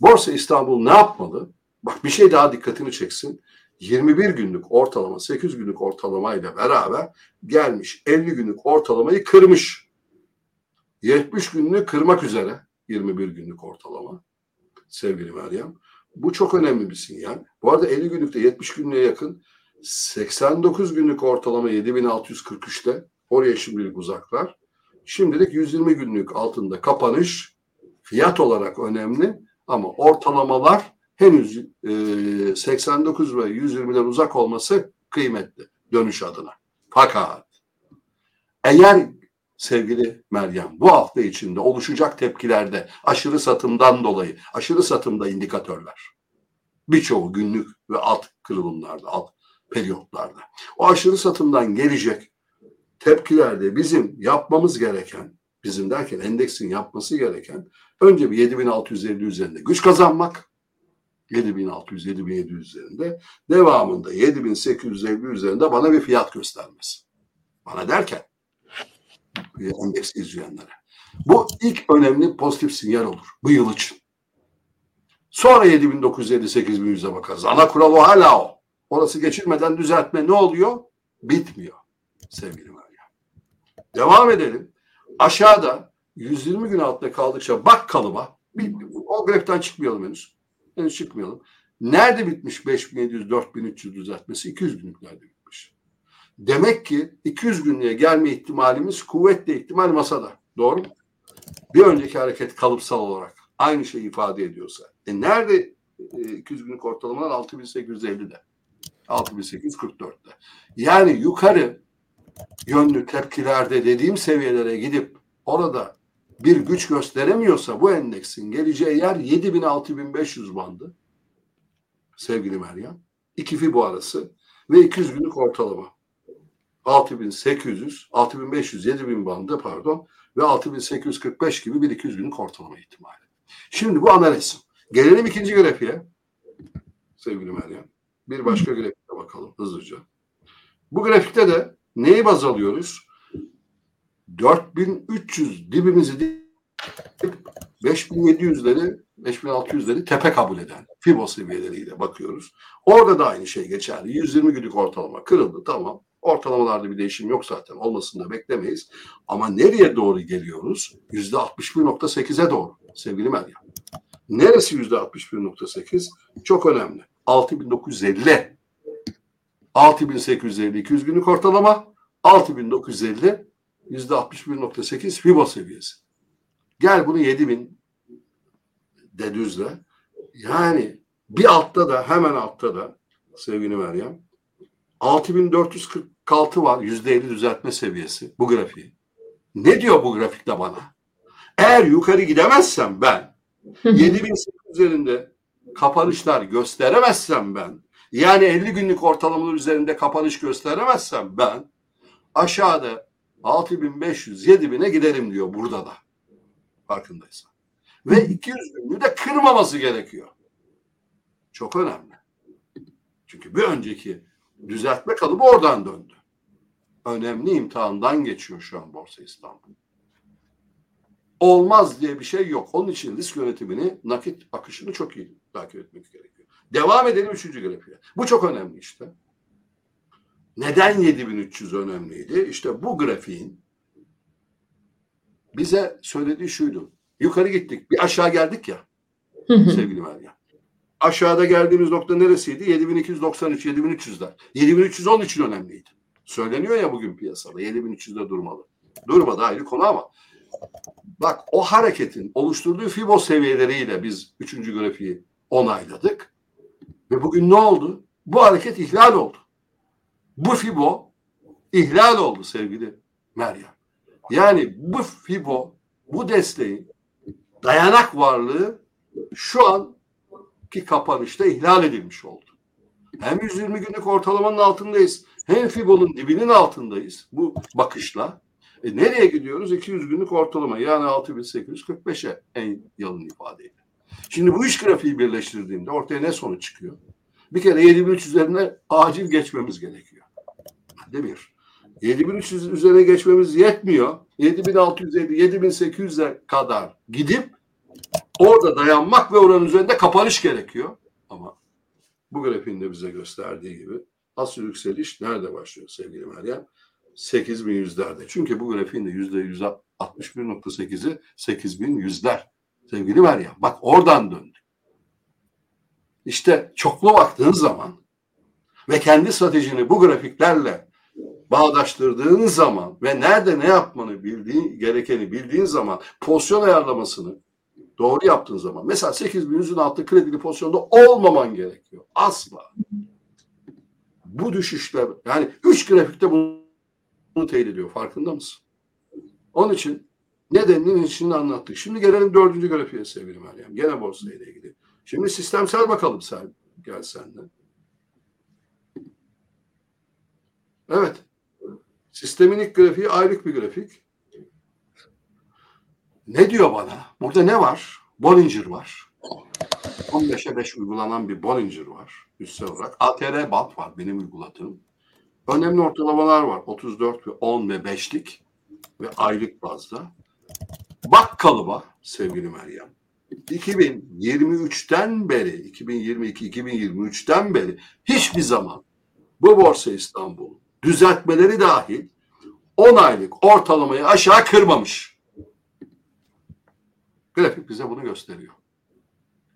Borsa İstanbul ne yapmalı? Bak bir şey daha dikkatini çeksin. 21 günlük ortalama, 8 günlük ortalama ile beraber gelmiş 50 günlük ortalamayı kırmış. 70 günlük kırmak üzere 21 günlük ortalama sevgili Meryem. Bu çok önemli bir sinyal. Bu arada 50 günlükte 70 günlüğe yakın 89 günlük ortalama 7643'te oraya şimdilik uzaklar. Şimdilik 120 günlük altında kapanış fiyat olarak önemli ama ortalamalar henüz e, 89 ve 120'den uzak olması kıymetli dönüş adına. Fakat eğer sevgili Meryem bu hafta içinde oluşacak tepkilerde aşırı satımdan dolayı aşırı satımda indikatörler birçoğu günlük ve alt kırılımlarda alt periyotlarda o aşırı satımdan gelecek tepkilerde bizim yapmamız gereken bizim derken endeksin yapması gereken önce bir 7650 üzerinde güç kazanmak 7600 7700 üzerinde devamında 7850 üzerinde bana bir fiyat göstermesi. Bana derken endeks izleyenlere. Bu ilk önemli pozitif sinyal olur bu yıl için. Sonra 7950-8100'e bakarız. Ana kural o hala o. Orası geçirmeden düzeltme ne oluyor? Bitmiyor sevgili Meryem. Devam edelim. Aşağıda 120 gün altında kaldıkça bak kalıba. O grafikten çıkmayalım henüz. Henüz çıkmayalım. Nerede bitmiş 5700-4300 düzeltmesi? 200 günlüklerde bitmiş. Demek ki 200 günlüğe gelme ihtimalimiz kuvvetle ihtimal masada. Doğru mu? Bir önceki hareket kalıpsal olarak aynı şeyi ifade ediyorsa. E nerede 200 günlük ortalamalar 6850'de. 6844'te. Yani yukarı yönlü tepkilerde dediğim seviyelere gidip orada bir güç gösteremiyorsa bu endeksin geleceği yer 7000-6500 bandı. Sevgili Meryem. İki fibo arası ve 200 günlük ortalama. 6800, 6500, 7000 bandı pardon ve 6845 gibi bir 200 günlük ortalama ihtimali. Şimdi bu analiz. Gelelim ikinci grafiğe. Sevgili Meryem. Bir başka grafiğe bakalım hızlıca. Bu grafikte de neyi baz alıyoruz? 4300 dibimizi 5700'leri 5600'leri tepe kabul eden Fibo seviyeleriyle bakıyoruz. Orada da aynı şey geçerli. 120 günlük ortalama kırıldı tamam. Ortalamalarda bir değişim yok zaten. Olmasını da beklemeyiz. Ama nereye doğru geliyoruz? %61.8'e doğru sevgili Meryem. Neresi %61.8? Çok önemli. 6950 6850 200 günlük ortalama 6950 %61.8 Fibo seviyesi. Gel bunu 7000 de düzle. Yani bir altta da hemen altta da sevgili Meryem 6446 var %50 düzeltme seviyesi bu grafiği. Ne diyor bu grafikte bana? Eğer yukarı gidemezsem ben 7800 üzerinde kapanışlar gösteremezsem ben yani 50 günlük ortalamalar üzerinde kapanış gösteremezsem ben aşağıda 6500 7000'e giderim diyor burada da. Farkındaysan. Ve 200 günlüğü de kırmaması gerekiyor. Çok önemli. Çünkü bir önceki düzeltme kalıbı oradan döndü. Önemli imtihandan geçiyor şu an Borsa İstanbul. Olmaz diye bir şey yok. Onun için risk yönetimini, nakit akışını çok iyi takip etmek gerekiyor. Devam edelim üçüncü grafiğe. Bu çok önemli işte. Neden 7300 önemliydi? İşte bu grafiğin bize söylediği şuydu. Yukarı gittik. Bir aşağı geldik ya. sevgili Meryem. Aşağıda geldiğimiz nokta neresiydi? 7293, 7300'ler. 7310 için önemliydi. Söyleniyor ya bugün piyasada 7300'de durmalı. Durmadı ayrı konu ama bak o hareketin oluşturduğu Fibo seviyeleriyle biz üçüncü grafiği onayladık. Ve bugün ne oldu? Bu hareket ihlal oldu. Bu FIBO ihlal oldu sevgili Meryem. Yani bu FIBO, bu desteğin dayanak varlığı şu an ki kapanışta ihlal edilmiş oldu. Hem 120 günlük ortalamanın altındayız hem FIBO'nun dibinin altındayız bu bakışla. E nereye gidiyoruz? 200 günlük ortalama yani 6845'e en yalın ifadeyle. Şimdi bu üç grafiği birleştirdiğimde ortaya ne sonuç çıkıyor? Bir kere 7300 üzerine acil geçmemiz gerekiyor. Değil mi? 7300 üzerine geçmemiz yetmiyor. 7650, 7800'e kadar gidip orada dayanmak ve oranın üzerinde kapanış gerekiyor. Ama bu grafiğin de bize gösterdiği gibi asıl yükseliş nerede başlıyor sevgili Meryem? 8100'lerde. Çünkü bu grafiğin de %61.8'i 8100'ler. Sevgili Meryem bak oradan döndü. İşte çoklu baktığın zaman ve kendi stratejini bu grafiklerle bağdaştırdığın zaman ve nerede ne yapmanı bildiğin gerekeni bildiğin zaman pozisyon ayarlamasını doğru yaptığın zaman mesela 8100'ün altı kredili pozisyonda olmaman gerekiyor. Asla. Bu düşüşler yani üç grafikte bunu, teyit ediyor. Farkında mısın? Onun için nedeninin içini anlattık. Şimdi gelelim dördüncü grafiğe sevgili Meryem. Gene borsa ile ilgili. Şimdi sistemsel bakalım sen. Gel senden. Evet. Sistemin ilk grafiği aylık bir grafik. Ne diyor bana? Burada ne var? Bollinger var. 15'e 5 uygulanan bir Bollinger var üstel olarak. ATR band var benim uyguladığım. Önemli ortalamalar var. 34 ve 10 ve 5'lik ve aylık bazda. Bak kalıba sevgili Meryem. 2023'ten beri, 2022-2023'ten beri hiçbir zaman bu Borsa İstanbul düzeltmeleri dahil 10 aylık ortalamayı aşağı kırmamış. Grafik bize bunu gösteriyor.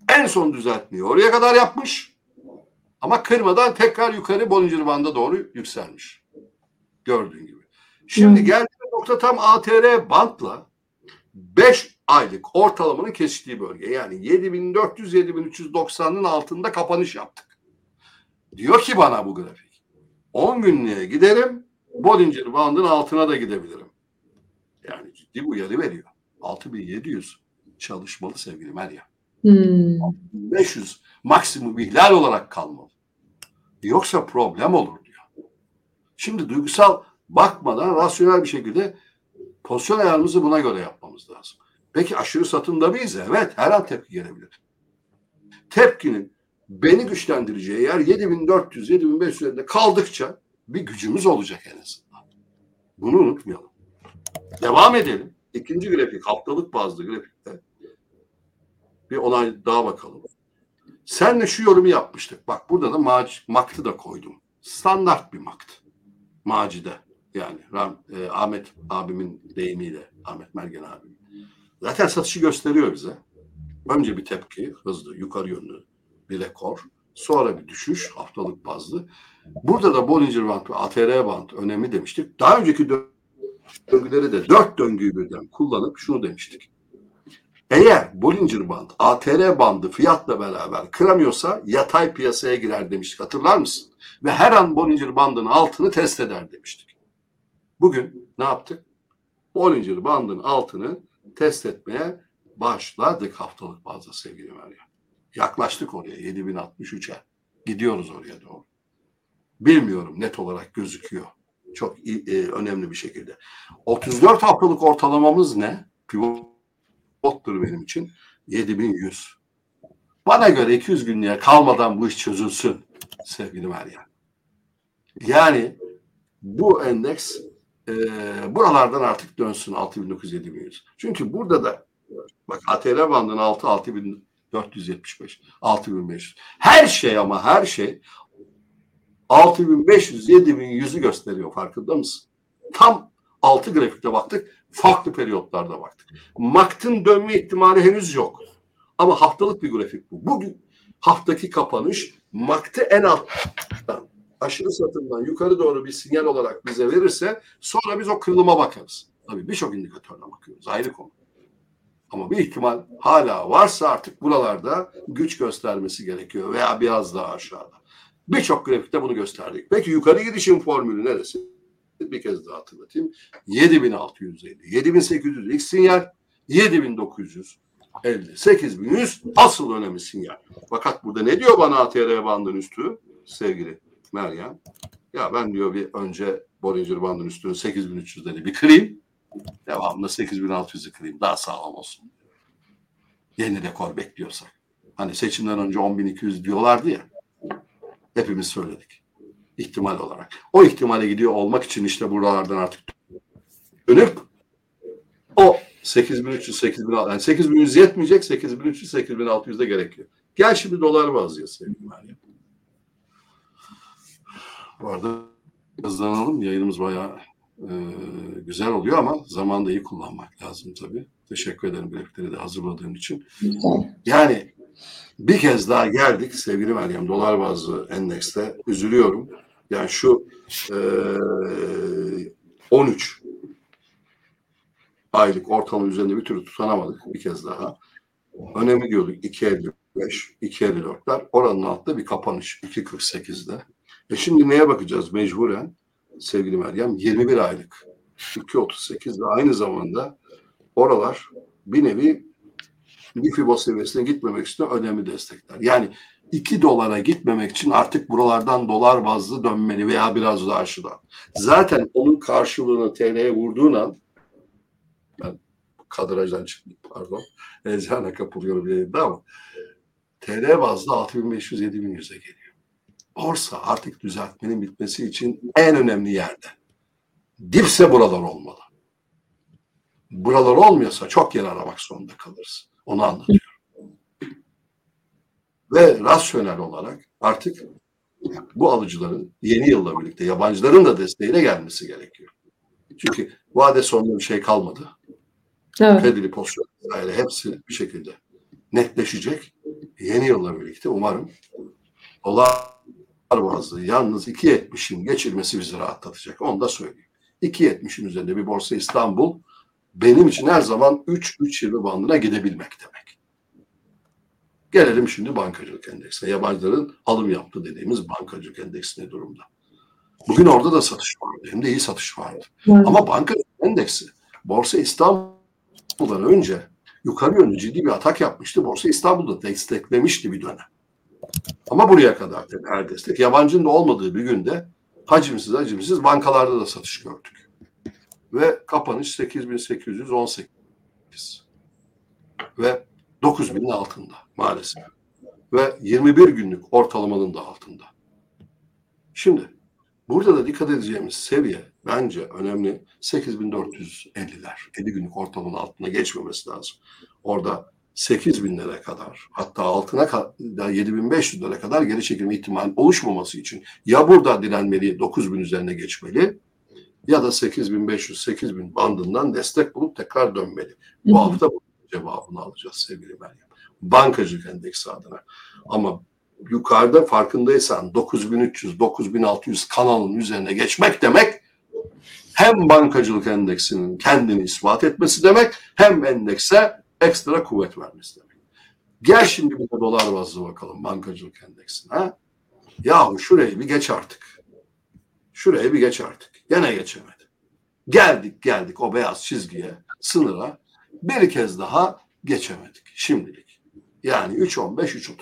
En son düzeltmeyi oraya kadar yapmış. Ama kırmadan tekrar yukarı Bollinger Band'a doğru yükselmiş. Gördüğün gibi. Şimdi geldiği nokta tam ATR bantla 5 aylık ortalamanın kesiştiği bölge. Yani 7400-7390'ın altında kapanış yaptık. Diyor ki bana bu grafik. 10 günlüğe giderim. Bollinger Band'ın altına da gidebilirim. Yani ciddi bir uyarı veriyor. 6700 çalışmalı sevgili Meryem. Hmm. 500 maksimum ihlal olarak kalmalı. Yoksa problem olur diyor. Şimdi duygusal bakmadan rasyonel bir şekilde pozisyon ayarımızı buna göre yapmamız lazım. Peki aşırı satımda mıyız? Evet her an tepki gelebilir. Tepkinin beni güçlendireceği yer 7400 7500'de kaldıkça bir gücümüz olacak en azından. Bunu unutmayalım. Devam edelim. İkinci grafik haftalık bazlı grafikte bir olay daha bakalım. Senle şu yorumu yapmıştık. Bak burada da mac, maktı da koydum. Standart bir makt. Macide. Yani Ram, e, Ahmet abimin deyimiyle. Ahmet Mergen abim. Zaten satışı gösteriyor bize. Önce bir tepki hızlı yukarı yönlü bir rekor. Sonra bir düşüş haftalık bazlı. Burada da Bollinger Band ve ATR Band önemli demiştik. Daha önceki döngüleri de dört döngüyü birden kullanıp şunu demiştik. Eğer Bollinger Band, ATR bandı fiyatla beraber kıramıyorsa yatay piyasaya girer demiştik hatırlar mısın? Ve her an Bollinger Band'ın altını test eder demiştik. Bugün ne yaptık? Bollinger Band'ın altını test etmeye başladık haftalık bazda sevgili Meryem. Yaklaştık oraya 7063'e. Gidiyoruz oraya doğru. Bilmiyorum net olarak gözüküyor. Çok e, önemli bir şekilde. 34 haftalık ortalamamız ne? Pivottur benim için. 7100. Bana göre 200 günlüğe kalmadan bu iş çözülsün sevgili Meryem. Yani bu endeks e, buralardan artık dönsün 6900 Çünkü burada da bak ATL bandının 6 6475 6500 her şey ama her şey 6500 7100'ü gösteriyor farkında mısın? Tam 6 grafikte baktık farklı periyotlarda baktık. MACD'ın dönme ihtimali henüz yok. Ama haftalık bir grafik bu. Bugün haftaki kapanış MACD'ı en alttan aşırı satımdan yukarı doğru bir sinyal olarak bize verirse sonra biz o kırılıma bakarız. Tabii birçok indikatörle bakıyoruz. Ayrı konu. Ama bir ihtimal hala varsa artık buralarda güç göstermesi gerekiyor veya biraz daha aşağıda. Birçok grafikte bunu gösterdik. Peki yukarı gidişin formülü neresi? Bir kez daha hatırlatayım. 7650, 7800 ilk sinyal, 7900 50, 8100 asıl önemli sinyal. Fakat burada ne diyor bana ATR bandın üstü sevgili Meryem? Ya ben diyor bir önce Bollinger bandın üstünü 8300'leri bir kırayım. Devamında 8600'ü kırayım. Daha sağlam olsun. Yeni rekor bekliyorsak. Hani seçimden önce 10.200 diyorlardı ya. Hepimiz söyledik. İhtimal olarak. O ihtimale gidiyor olmak için işte buralardan artık dönüp o 8300 8600 yani 8100 yetmeyecek 8300 8600 de gerekiyor. Gel şimdi dolar bazlı ya sevgili Meryem. Bu arada hızlanalım. Yayınımız bayağı e, güzel oluyor ama zamanı da iyi kullanmak lazım tabii. Teşekkür ederim grafikleri de hazırladığın için. Yani bir kez daha geldik sevgili Meryem dolar bazlı endekste. Üzülüyorum. Yani şu e, 13 aylık ortalama üzerinde bir türlü tutanamadık bir kez daha. Önemli diyorduk 2.55, 2.54'ler. Oranın altında bir kapanış 2.48'de. E şimdi neye bakacağız mecburen sevgili Meryem? 21 aylık 2.38 ve aynı zamanda oralar bir nevi bir fibo seviyesine gitmemek için önemli destekler. Yani 2 dolara gitmemek için artık buralardan dolar bazlı dönmeli veya biraz daha aşağıdan. Zaten onun karşılığını TL'ye vurduğun an ben kadrajdan çıktım pardon. <laughs> Heyecana kapılıyorum yayında ama TL bazlı 6500-7100'e geliyor. Borsa artık düzeltmenin bitmesi için en önemli yerde. Dipse buralar olmalı. Buralar olmuyorsa çok yer aramak zorunda kalırız. Onu anlatıyorum. Ve rasyonel olarak artık bu alıcıların yeni yılla birlikte yabancıların da desteğiyle gelmesi gerekiyor. Çünkü vade sonunda bir şey kalmadı. Evet. Kredili pozisyon vesaire hepsi bir şekilde netleşecek. Yeni yılla birlikte umarım dolar bazlı yalnız 2.70'in geçirmesi bizi rahatlatacak. Onu da söyleyeyim. 2.70'in üzerinde bir borsa İstanbul benim için her zaman 3-3.20 bandına gidebilmek demek. Gelelim şimdi bankacılık endeksine. Yabancıların alım yaptı dediğimiz bankacılık endeksi ne durumda? Bugün orada da satış vardı. Hem de iyi satış vardı. Evet. Ama bankacılık endeksi Borsa İstanbul'dan önce yukarı yönlü ciddi bir atak yapmıştı. Borsa İstanbul'da desteklemişti bir dönem. Ama buraya kadar tabii her destek. Yabancının da olmadığı bir günde hacimsiz hacimsiz bankalarda da satış gördük. Ve kapanış 8818 ve 9000'in altında maalesef. Ve 21 günlük ortalamanın da altında. Şimdi burada da dikkat edeceğimiz seviye bence önemli 8450'ler. 50 günlük ortalamanın altına geçmemesi lazım. Orada 8000'lere kadar hatta altına ka- 7500'lere kadar geri çekilme ihtimali oluşmaması için ya burada direnmeli 9000 üzerine geçmeli ya da 8500-8000 bandından destek bulup tekrar dönmeli. Bu Hı hafta bu cevabını alacağız sevgili Meryem. Bankacılık endeksi adına. Ama yukarıda farkındaysan 9300-9600 kanalın üzerine geçmek demek hem bankacılık endeksinin kendini ispat etmesi demek hem endekse ekstra kuvvet vermesi demek. Gel şimdi bir de dolar bazlı bakalım bankacılık endeksine. Yahu şurayı bir geç artık. Şurayı bir geç artık. Gene geçemedi. Geldik geldik o beyaz çizgiye, sınıra bir kez daha geçemedik şimdilik. Yani 3.15, 3.30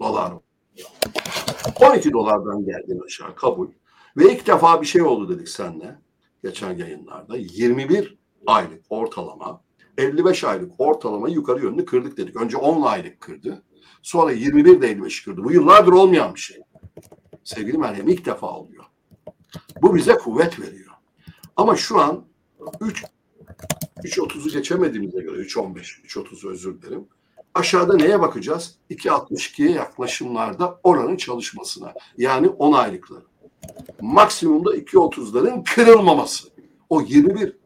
dolar. 12 dolardan geldin aşağı kabul. Ve ilk defa bir şey oldu dedik senle geçen yayınlarda. 21 aylık ortalama, 55 aylık ortalamayı yukarı yönlü kırdık dedik. Önce 10 aylık kırdı. Sonra 21 de 55 kırdı. Bu yıllardır olmayan bir şey. Sevgili Meryem ilk defa oluyor. Bu bize kuvvet veriyor. Ama şu an 3 3.30'u geçemediğimize göre 3.15, 3.30'u özür dilerim. Aşağıda neye bakacağız? 2.62'ye yaklaşımlarda oranın çalışmasına. Yani 10 aylıkları. Maksimumda 2.30'ların kırılmaması. O 21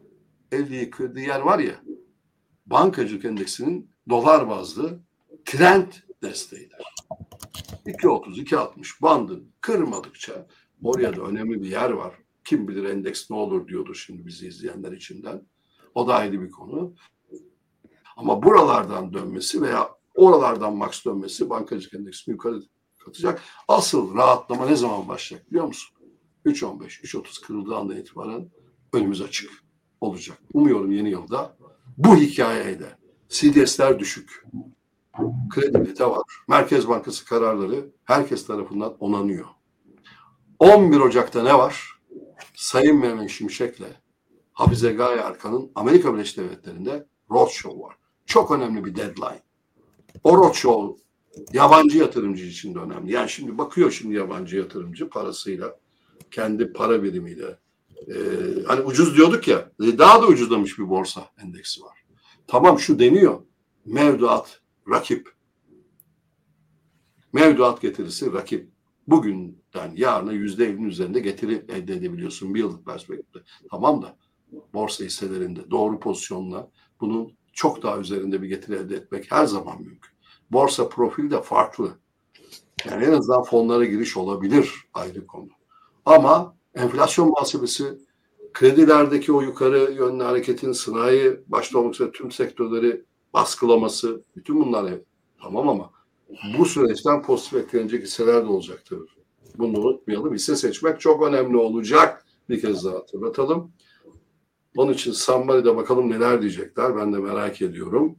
50'yi kırdığı yer var ya bankacılık endeksinin dolar bazlı trend desteğidir. 2.30, 2.60 bandın kırmadıkça oraya da önemli bir yer var. Kim bilir endeks ne olur diyordur şimdi bizi izleyenler içinden. O da ayrı bir konu. Ama buralardan dönmesi veya oralardan max dönmesi bankacılık endeksini yukarı katacak. Asıl rahatlama ne zaman başlayacak biliyor musun? 3.15, 3.30 kırıldığı andan itibaren önümüz açık olacak. Umuyorum yeni yılda bu hikayeyle CDS'ler düşük. Kredibilite var. Merkez Bankası kararları herkes tarafından onanıyor. 11 Ocak'ta ne var? Sayın Mehmet Şimşek'le Hafize Gaye Arkan'ın Amerika Birleşik Devletleri'nde roadshow var. Çok önemli bir deadline. O roadshow yabancı yatırımcı için de önemli. Yani şimdi bakıyor şimdi yabancı yatırımcı parasıyla, kendi para birimiyle. Ee, hani ucuz diyorduk ya, daha da ucuzlamış bir borsa endeksi var. Tamam şu deniyor. Mevduat, rakip. Mevduat getirisi rakip. Bugünden yarına yüzde elli'nin üzerinde getiri elde edebiliyorsun bir yıllık perspektifte. Tamam da borsa hisselerinde doğru pozisyonla bunun çok daha üzerinde bir getiri elde etmek her zaman mümkün. Borsa profili de farklı. Yani en azından fonlara giriş olabilir ayrı konu. Ama enflasyon muhasebesi kredilerdeki o yukarı yönlü hareketin sanayi başta olmak üzere tüm sektörleri baskılaması bütün bunlar evet. tamam ama bu süreçten pozitif etkilenecek hisseler de olacaktır. Bunu unutmayalım. Hisse seçmek çok önemli olacak. Bir kez daha hatırlatalım. Onun için Sambari'de bakalım neler diyecekler. Ben de merak ediyorum.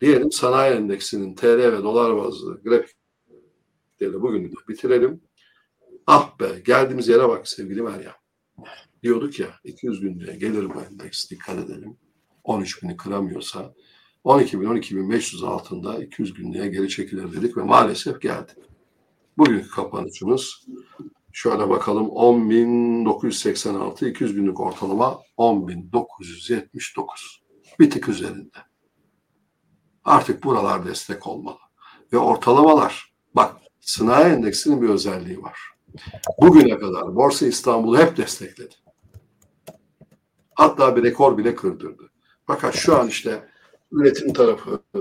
Diyelim sanayi endeksinin TL ve dolar bazlı grafikleriyle bugünü de bitirelim. Ah be geldiğimiz yere bak sevgili Meryem. Diyorduk ya 200 günlüğe gelir bu endeks dikkat edelim. 13 bini kıramıyorsa 12 bin 12 bin 500 altında 200 günlüğe geri çekilir dedik ve maalesef geldi. Bugünkü kapanışımız şöyle bakalım 10.986 200 günlük ortalama 10.979 bir tık üzerinde. Artık buralar destek olmalı. Ve ortalamalar bak sanayi endeksinin bir özelliği var. Bugüne kadar Borsa İstanbul'u hep destekledi. Hatta bir rekor bile kırdırdı. Fakat şu an işte üretim tarafı, e,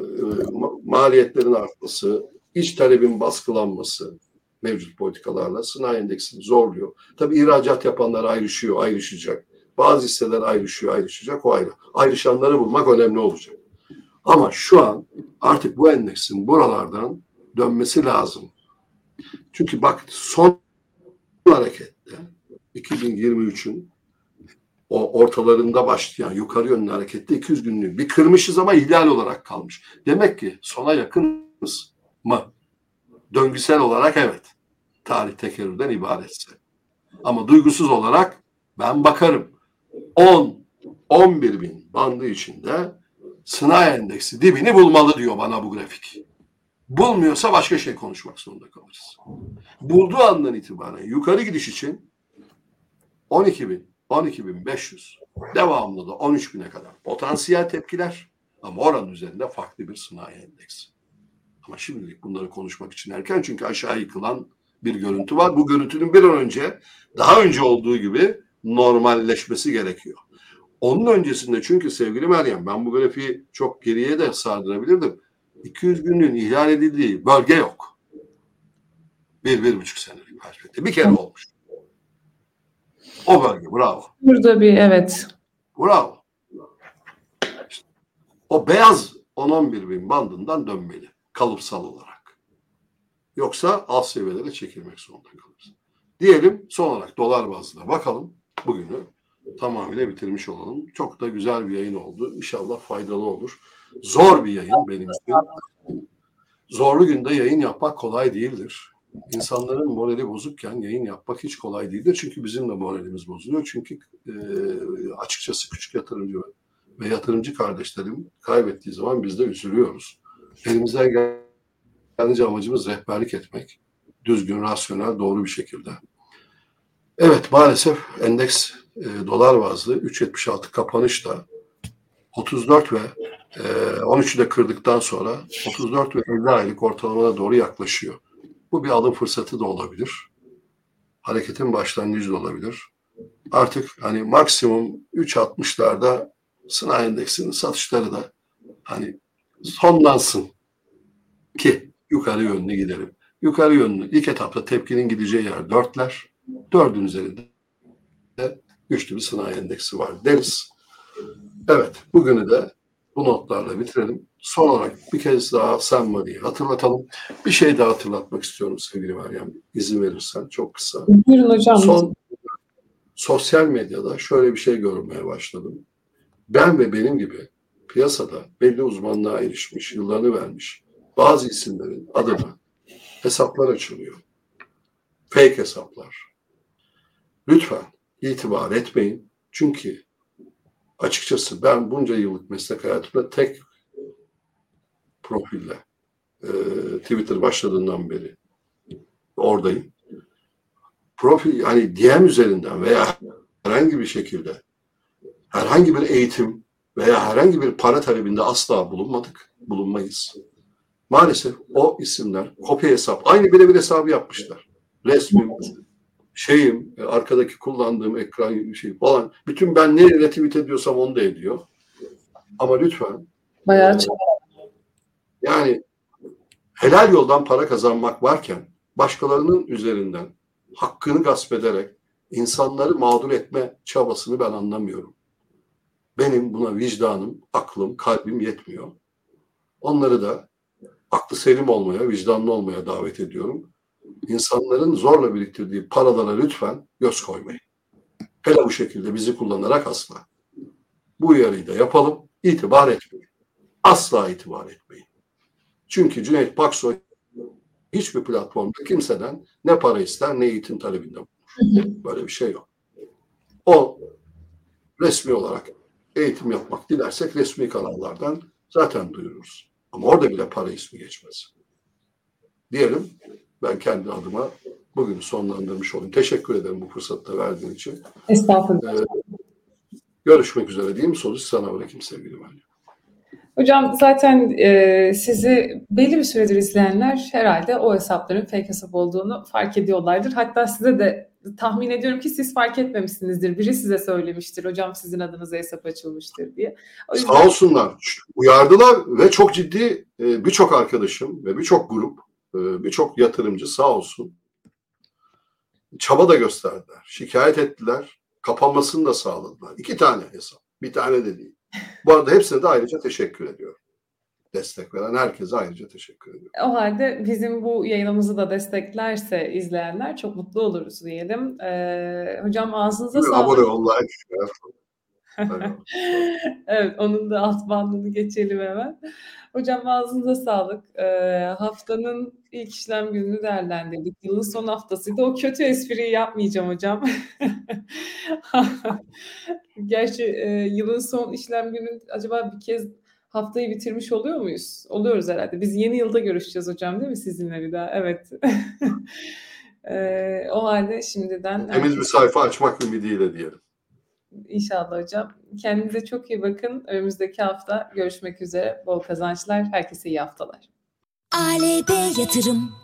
maliyetlerin artması, iç talebin baskılanması mevcut politikalarla sanayi endeksini zorluyor. Tabii ihracat yapanlar ayrışıyor, ayrışacak. Bazı hisseler ayrışıyor, ayrışacak. O ayrı. Ayrışanları bulmak önemli olacak. Ama şu an artık bu endeksin buralardan dönmesi lazım. Çünkü bak son harekette 2023'ün o ortalarında başlayan yukarı yönlü harekette 200 günlük bir kırmışız ama ihlal olarak kalmış. Demek ki sona yakınız mı? Döngüsel olarak evet. Tarih tekerrürden ibaretse. Ama duygusuz olarak ben bakarım. 10 11 bin bandı içinde sınai endeksi dibini bulmalı diyor bana bu grafik. Bulmuyorsa başka şey konuşmak zorunda kalırız. Bulduğu andan itibaren yukarı gidiş için 12 bin 12.500 devamlı da 13.000'e kadar potansiyel tepkiler ama oranın üzerinde farklı bir sanayi endeksi. Ama şimdilik bunları konuşmak için erken çünkü aşağı yıkılan bir görüntü var. Bu görüntünün bir an önce daha önce olduğu gibi normalleşmesi gerekiyor. Onun öncesinde çünkü sevgili Meryem ben bu grafiği çok geriye de sardırabilirdim. 200 günlüğün ihlal edildiği bölge yok. Bir, bir buçuk senelik perspektif. Bir kere olmuş. O bölge bravo. Burada bir evet. Bravo. İşte, o beyaz 10-11 bin bandından dönmeli kalıpsal olarak. Yoksa alt seviyelere çekilmek zorunda kalırız. Diyelim son olarak dolar bazında bakalım bugünü tamamıyla bitirmiş olalım. Çok da güzel bir yayın oldu. İnşallah faydalı olur. Zor bir yayın benim için. Zorlu günde yayın yapmak kolay değildir. İnsanların morali bozukken yayın yapmak hiç kolay değildir. Çünkü bizim de moralimiz bozuluyor. Çünkü e, açıkçası küçük yatırımcı ve yatırımcı kardeşlerim kaybettiği zaman biz de üzülüyoruz. Elimizden geldiğince amacımız rehberlik etmek. Düzgün, rasyonel, doğru bir şekilde. Evet maalesef endeks e, dolar bazlı 3.76 kapanışta 34 ve 13'ü de kırdıktan sonra 34 ve 50 aylık ortalamana doğru yaklaşıyor. Bu bir alım fırsatı da olabilir. Hareketin başlangıcı da olabilir. Artık hani maksimum 3.60'larda sınai endeksinin satışları da hani sonlansın ki yukarı yönlü gidelim. Yukarı yönlü ilk etapta tepkinin gideceği yer dörtler. Dördün üzerinde güçlü bir sanayi endeksi var deriz. Evet, bugünü de Bu notlarla bitirelim. Son olarak bir kez daha Sen Mari'yi hatırlatalım. Bir şey daha hatırlatmak istiyorum sevgili Meryem. İzin verirsen çok kısa. Buyurun hocam. Son sosyal medyada şöyle bir şey görmeye başladım. Ben ve benim gibi piyasada belli uzmanlığa erişmiş, yıllarını vermiş bazı isimlerin adına hesaplar açılıyor. Fake hesaplar. Lütfen itibar etmeyin. Çünkü açıkçası ben bunca yıllık meslek hayatımda tek profille e, Twitter başladığından beri oradayım. Profil yani DM üzerinden veya herhangi bir şekilde herhangi bir eğitim veya herhangi bir para talebinde asla bulunmadık, bulunmayız. Maalesef o isimler kopya hesap, aynı birebir hesabı yapmışlar. Resmim, şeyim, arkadaki kullandığım ekran şey falan, bütün ben ne retweet ediyorsam onu da ediyor. Ama lütfen Bayağı çok. yani helal yoldan para kazanmak varken başkalarının üzerinden hakkını gasp ederek insanları mağdur etme çabasını ben anlamıyorum. Benim buna vicdanım, aklım, kalbim yetmiyor. Onları da aklı selim olmaya, vicdanlı olmaya davet ediyorum. İnsanların zorla biriktirdiği paralara lütfen göz koymayın. Hele bu şekilde bizi kullanarak asla. Bu uyarıyı da yapalım. İtibar etmeyin. Asla itibar etmeyin. Çünkü Cüneyt Baksoy hiçbir platformda kimseden ne para ister ne eğitim talebinde. Böyle bir şey yok. O resmi olarak eğitim yapmak dilersek resmi kanallardan zaten duyururuz. Ama orada bile para ismi geçmez. Diyelim ben kendi adıma bugün sonlandırmış olayım. Teşekkür ederim bu fırsatı da verdiğin için. Estağfurullah. Ee, görüşmek üzere diyeyim. Sözü sana bırakayım sevgili Meryem. Hocam zaten e, sizi belli bir süredir izleyenler herhalde o hesapların fake hesap olduğunu fark ediyorlardır. Hatta size de tahmin ediyorum ki siz fark etmemişsinizdir. Biri size söylemiştir hocam sizin adınıza hesap açılmıştır diye. O yüzden Sağ olsunlar. Uyardılar ve çok ciddi e, birçok arkadaşım ve birçok grup, birçok yatırımcı sağ olsun çaba da gösterdiler. Şikayet ettiler. Kapanmasını da sağladılar. İki tane hesap. Bir tane de değil. Bu arada hepsine de ayrıca teşekkür ediyorum. Destek veren herkese ayrıca teşekkür ediyorum. o halde bizim bu yayınımızı da desteklerse izleyenler çok mutlu oluruz diyelim. E, hocam ağzınıza sağlık. Abone ol, like, share. <laughs> evet, onun da alt bandını geçelim hemen. Hocam ağzınıza sağlık. Ee, haftanın ilk işlem gününü değerlendirdik. Yılın son haftasıydı. O kötü espriyi yapmayacağım hocam. <laughs> Gerçi e, yılın son işlem günü acaba bir kez haftayı bitirmiş oluyor muyuz? Oluyoruz herhalde. Biz yeni yılda görüşeceğiz hocam değil mi sizinle bir daha? Evet. <laughs> Ee, o halde şimdiden... Temiz bir sayfa açmak ümidiyle diyelim. İnşallah hocam. Kendinize çok iyi bakın. Önümüzdeki hafta görüşmek üzere. Bol kazançlar. Herkese iyi haftalar. ALB Yatırım